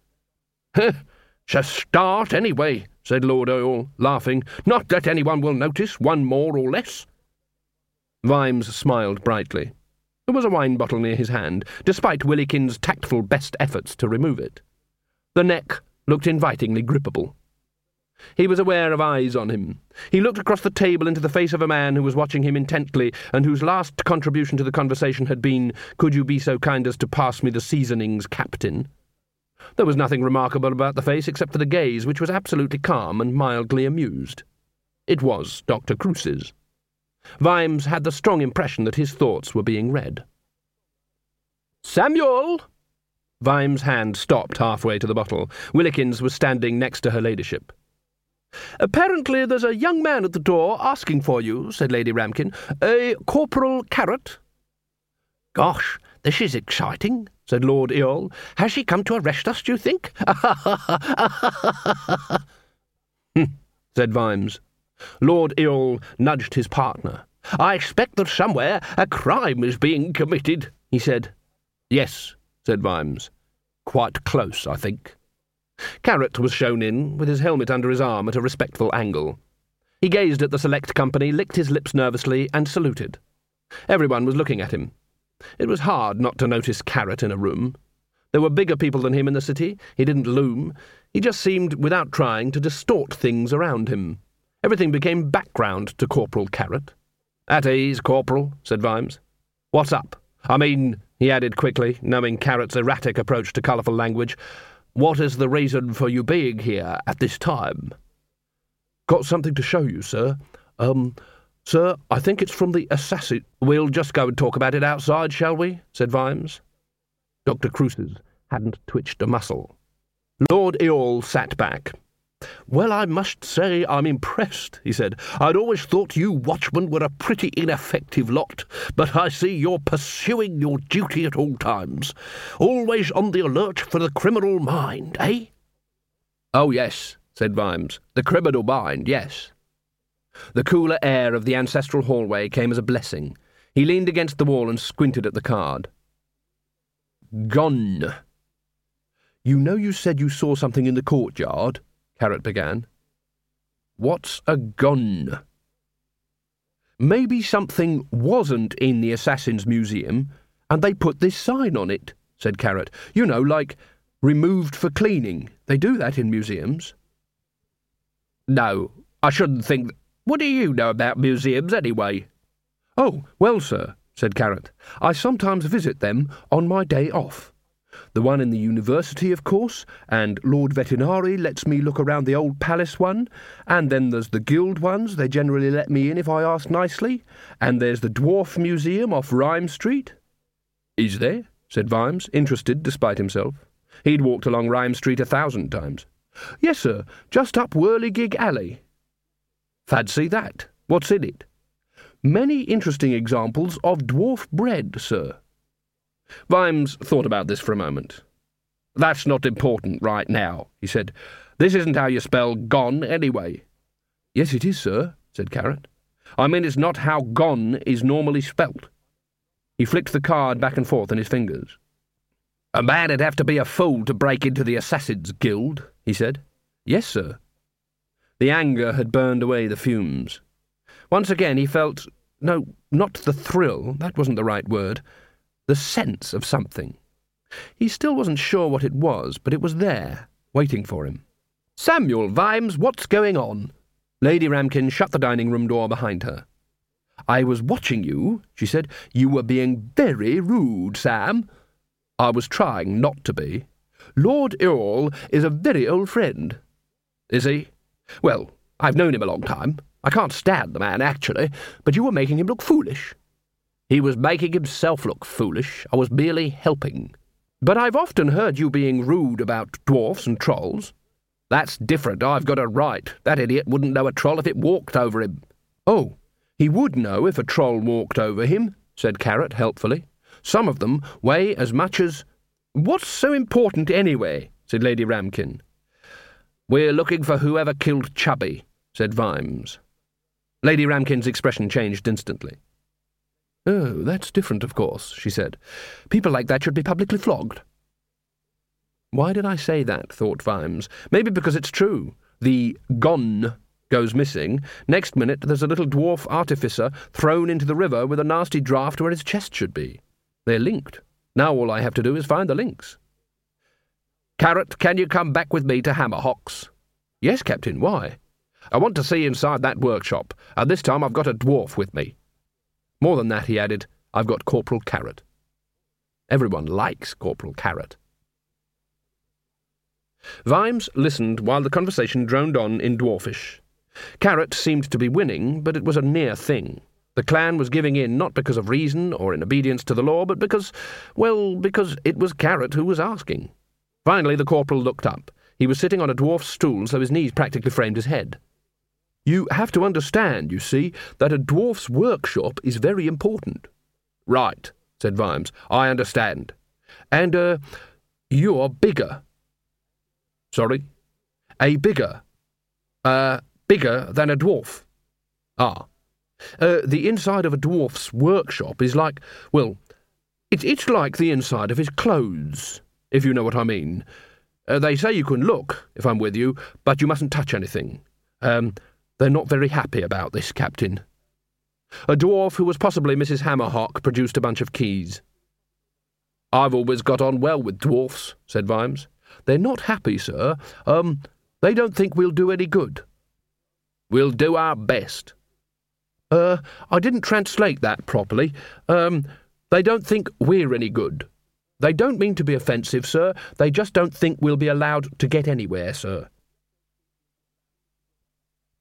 <laughs> Just start anyway, said Lord Eorl, laughing. Not that anyone will notice, one more or less. Vimes smiled brightly. There was a wine bottle near his hand, despite Willikin's tactful best efforts to remove it. The neck looked invitingly grippable. He was aware of eyes on him. He looked across the table into the face of a man who was watching him intently, and whose last contribution to the conversation had been, Could you be so kind as to pass me the seasonings, Captain? There was nothing remarkable about the face except for the gaze, which was absolutely calm and mildly amused. It was Dr. Cruces. Vimes had the strong impression that his thoughts were being read. Samuel! Vimes' hand stopped halfway to the bottle. Willikins was standing next to her ladyship. Apparently there's a young man at the door asking for you, said Lady Ramkin. A Corporal Carrot. Gosh, this is exciting, said Lord Eorl. Has she come to arrest us, do you think? <laughs> Hmm, said Vimes. Lord Eorl nudged his partner. I expect that somewhere a crime is being committed, he said. Yes, said Vimes. Quite close, I think. Carrot was shown in, with his helmet under his arm at a respectful angle. He gazed at the select company, licked his lips nervously, and saluted. Everyone was looking at him. It was hard not to notice Carrot in a room. There were bigger people than him in the city. He didn't loom. He just seemed, without trying, to distort things around him. Everything became background to Corporal Carrot. At ease, Corporal, said Vimes. What's up? I mean, he added quickly, knowing Carrot's erratic approach to colourful language, what is the reason for you being here at this time? got something to show you, sir. Um, sir, I think it's from the assassin. We'll just go and talk about it outside, shall we? said Vimes. Dr. Cruces hadn't twitched a muscle. Lord Eorl sat back. Well, I must say I'm impressed, he said. I'd always thought you watchmen were a pretty ineffective lot, but I see you're pursuing your duty at all times. Always on the alert for the criminal mind, eh? Oh, yes, said Vimes. The criminal mind, yes. The cooler air of the ancestral hallway came as a blessing. He leaned against the wall and squinted at the card. Gone. You know you said you saw something in the courtyard? Carrot began. What's a gun? Maybe something wasn't in the Assassin's Museum, and they put this sign on it, said Carrot. You know, like removed for cleaning. They do that in museums. No, I shouldn't think. What do you know about museums, anyway? Oh, well, sir, said Carrot, I sometimes visit them on my day off. The one in the university, of course, and Lord Vetinari lets me look around the old palace one, and then there's the guild ones, they generally let me in if I ask nicely, and there's the Dwarf Museum off Rhyme Street. Is there? said Vimes, interested despite himself. He'd walked along Rhyme Street a thousand times. Yes, sir, just up Whirligig Alley. Fancy that. What's in it? Many interesting examples of dwarf bread, sir. Vimes thought about this for a moment. That's not important right now, he said. This isn't how you spell gone, anyway. Yes, it is, sir, said Carrot. I mean, it's not how gone is normally spelt. He flicked the card back and forth in his fingers. A man'd have to be a fool to break into the Assassin's Guild, he said. Yes, sir. The anger had burned away the fumes. Once again he felt no, not the thrill, that wasn't the right word, the sense of something. He still wasn't sure what it was, but it was there, waiting for him. Samuel Vimes, what's going on? Lady Ramkin shut the dining room door behind her. I was watching you, she said. You were being very rude, Sam. I was trying not to be. Lord Eorl is a very old friend. Is he? Well, I've known him a long time. I can't stand the man, actually, but you were making him look foolish. He was making himself look foolish. I was merely helping. But I've often heard you being rude about dwarfs and trolls. That's different. I've got a right. That idiot wouldn't know a troll if it walked over him. Oh, he would know if a troll walked over him, said Carrot helpfully. Some of them weigh as much as. What's so important anyway? said Lady Ramkin. We're looking for whoever killed Chubby, said Vimes. Lady Ramkin's expression changed instantly. Oh, that's different, of course, she said. People like that should be publicly flogged. Why did I say that? thought Vimes. Maybe because it's true. The gonne goes missing. Next minute, there's a little dwarf artificer thrown into the river with a nasty draught where his chest should be. They're linked. Now all I have to do is find the links. Carrot, can you come back with me to Hammerhocks? Yes, Captain. Why? I want to see inside that workshop, and this time I've got a dwarf with me. More than that, he added, I've got Corporal Carrot. Everyone likes Corporal Carrot. Vimes listened while the conversation droned on in Dwarfish. Carrot seemed to be winning, but it was a near thing. The clan was giving in not because of reason or in obedience to the law, but because, well, because it was Carrot who was asking. Finally, the corporal looked up. He was sitting on a dwarf's stool, so his knees practically framed his head. You have to understand, you see, that a dwarf's workshop is very important. Right, said Vimes. I understand. And, uh, you're bigger. Sorry? A bigger. Uh, bigger than a dwarf. Ah. Uh, the inside of a dwarf's workshop is like, well, it, it's like the inside of his clothes, if you know what I mean. Uh, they say you can look, if I'm with you, but you mustn't touch anything. Um, they're not very happy about this, Captain. A dwarf who was possibly Mrs. Hammerhock produced a bunch of keys. I've always got on well with dwarfs, said Vimes. They're not happy, sir. Um, they don't think we'll do any good. We'll do our best. Uh, I didn't translate that properly. Um, they don't think we're any good. They don't mean to be offensive, sir. They just don't think we'll be allowed to get anywhere, sir.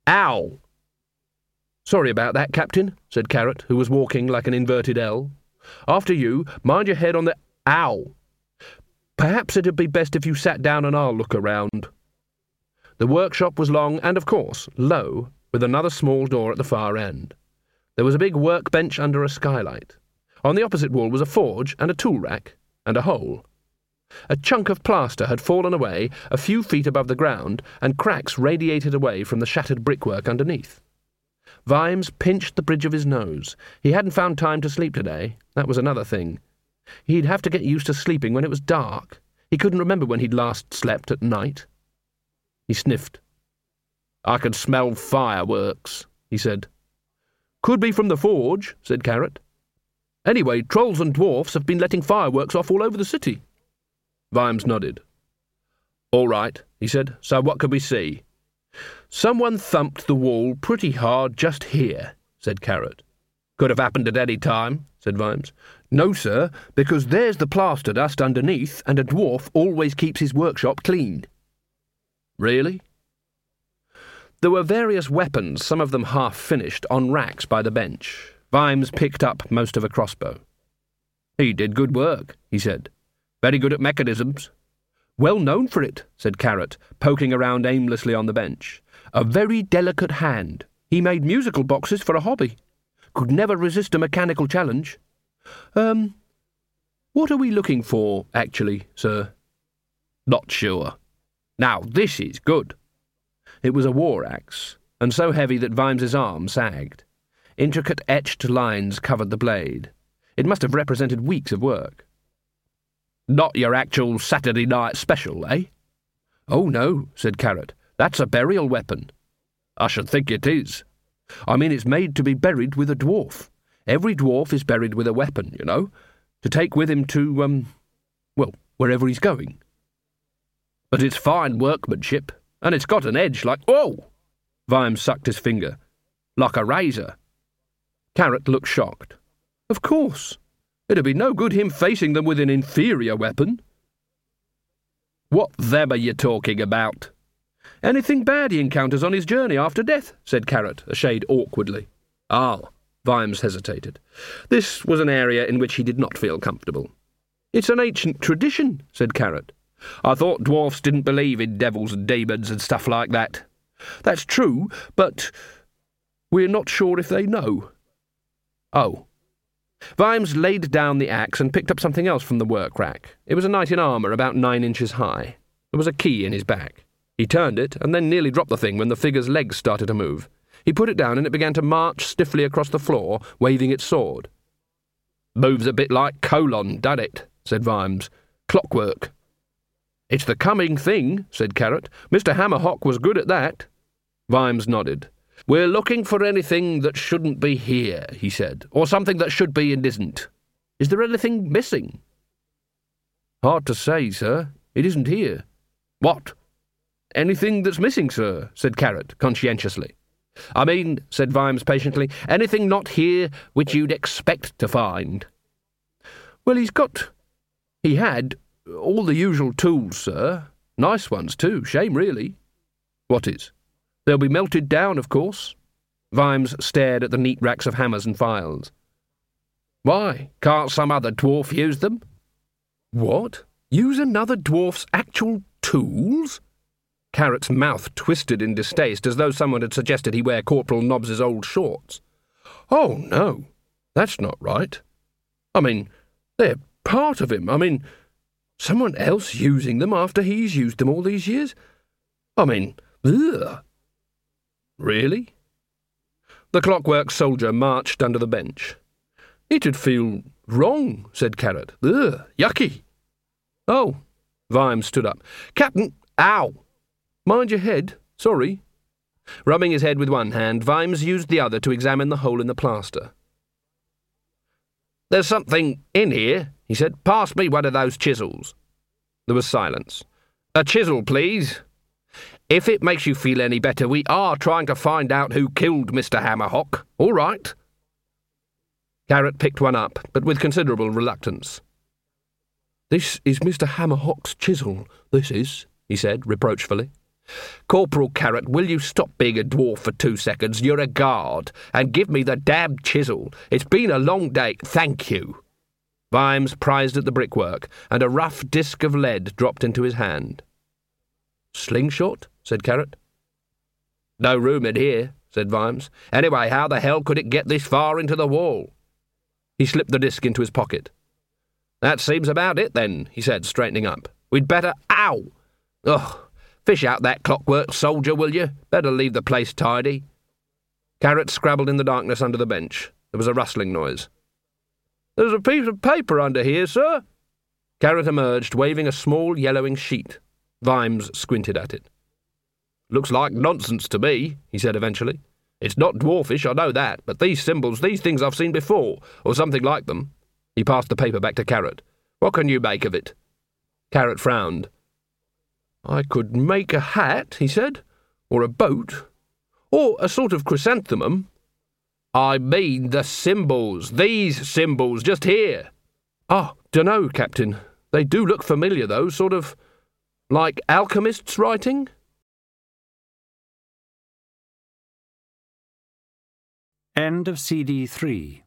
Ow! Sorry about that, Captain, said Carrot, who was walking like an inverted L. After you, mind your head on the ow. Perhaps it'd be best if you sat down and I'll look around. The workshop was long and, of course, low, with another small door at the far end. There was a big workbench under a skylight. On the opposite wall was a forge and a tool rack and a hole. A chunk of plaster had fallen away a few feet above the ground, and cracks radiated away from the shattered brickwork underneath. Vimes pinched the bridge of his nose. He hadn't found time to sleep today. That was another thing. He'd have to get used to sleeping when it was dark. He couldn't remember when he'd last slept at night. He sniffed. I can smell fireworks, he said. Could be from the forge, said Carrot. Anyway, trolls and dwarfs have been letting fireworks off all over the city. Vimes nodded. All right, he said. So what could we see? Someone thumped the wall pretty hard just here, said Carrot. Could have happened at any time, said Vimes. No, sir, because there's the plaster dust underneath, and a dwarf always keeps his workshop clean. Really? There were various weapons, some of them half finished, on racks by the bench. Vimes picked up most of a crossbow. He did good work, he said. Very good at mechanisms. Well known for it, said Carrot, poking around aimlessly on the bench. A very delicate hand. He made musical boxes for a hobby. Could never resist a mechanical challenge. Um, what are we looking for, actually, sir? Not sure. Now, this is good. It was a war axe, and so heavy that Vimes's arm sagged. Intricate etched lines covered the blade. It must have represented weeks of work. Not your actual Saturday night special, eh? Oh, no, said Carrot. That's a burial weapon. I should think it is. I mean, it's made to be buried with a dwarf. Every dwarf is buried with a weapon, you know, to take with him to, um, well, wherever he's going. But it's fine workmanship, and it's got an edge like. Oh! Vimes sucked his finger. Like a razor. Carrot looked shocked. Of course. It'd be no good him facing them with an inferior weapon. What them are you talking about? Anything bad he encounters on his journey after death, said Carrot, a shade awkwardly. Ah, Vimes hesitated. This was an area in which he did not feel comfortable. It's an ancient tradition, said Carrot. I thought dwarfs didn't believe in devils and demons and stuff like that. That's true, but we're not sure if they know. Oh. Vimes laid down the axe and picked up something else from the work rack. It was a knight in armour about nine inches high. There was a key in his back. He turned it and then nearly dropped the thing when the figure's legs started to move. He put it down and it began to march stiffly across the floor, waving its sword. Moves a bit like Colon, does it? said Vimes. Clockwork. It's the coming thing, said Carrot. Mr. Hammerhock was good at that. Vimes nodded. We're looking for anything that shouldn't be here, he said, or something that should be and isn't. Is there anything missing? Hard to say, sir. It isn't here. What? Anything that's missing, sir, said Carrot conscientiously. I mean, said Vimes patiently, anything not here which you'd expect to find. Well, he's got. He had all the usual tools, sir. Nice ones, too. Shame, really. What is? They'll be melted down, of course. Vimes stared at the neat racks of hammers and files. Why? Can't some other dwarf use them? What? Use another dwarf's actual tools? Carrot's mouth twisted in distaste as though someone had suggested he wear Corporal Nobbs's old shorts. Oh, no. That's not right. I mean, they're part of him. I mean, someone else using them after he's used them all these years? I mean, ugh. Really? The clockwork soldier marched under the bench. It'd feel wrong, said Carrot. Ugh, yucky. Oh, Vimes stood up. Captain, ow! Mind your head. Sorry. Rubbing his head with one hand, Vimes used the other to examine the hole in the plaster. There's something in here, he said. Pass me one of those chisels. There was silence. A chisel, please. If it makes you feel any better, we are trying to find out who killed Mr. Hammerhock. All right. Carrot picked one up, but with considerable reluctance. This is Mr. Hammerhock's chisel, this is, he said reproachfully. Corporal Carrot, will you stop being a dwarf for two seconds? You're a guard. And give me the damned chisel. It's been a long day. Thank you. Vimes prized at the brickwork, and a rough disc of lead dropped into his hand. Slingshot? Said Carrot. No room in here, said Vimes. Anyway, how the hell could it get this far into the wall? He slipped the disc into his pocket. That seems about it, then, he said, straightening up. We'd better. Ow! Ugh! Fish out that clockwork, soldier, will you? Better leave the place tidy. Carrot scrabbled in the darkness under the bench. There was a rustling noise. There's a piece of paper under here, sir. Carrot emerged, waving a small yellowing sheet. Vimes squinted at it. Looks like nonsense to me, he said eventually. It's not dwarfish, I know that, but these symbols, these things I've seen before, or something like them. He passed the paper back to Carrot. What can you make of it? Carrot frowned. I could make a hat, he said, or a boat, or a sort of chrysanthemum. I mean the symbols, these symbols, just here. Ah, dunno, Captain. They do look familiar, though, sort of like alchemists' writing. End of CD 3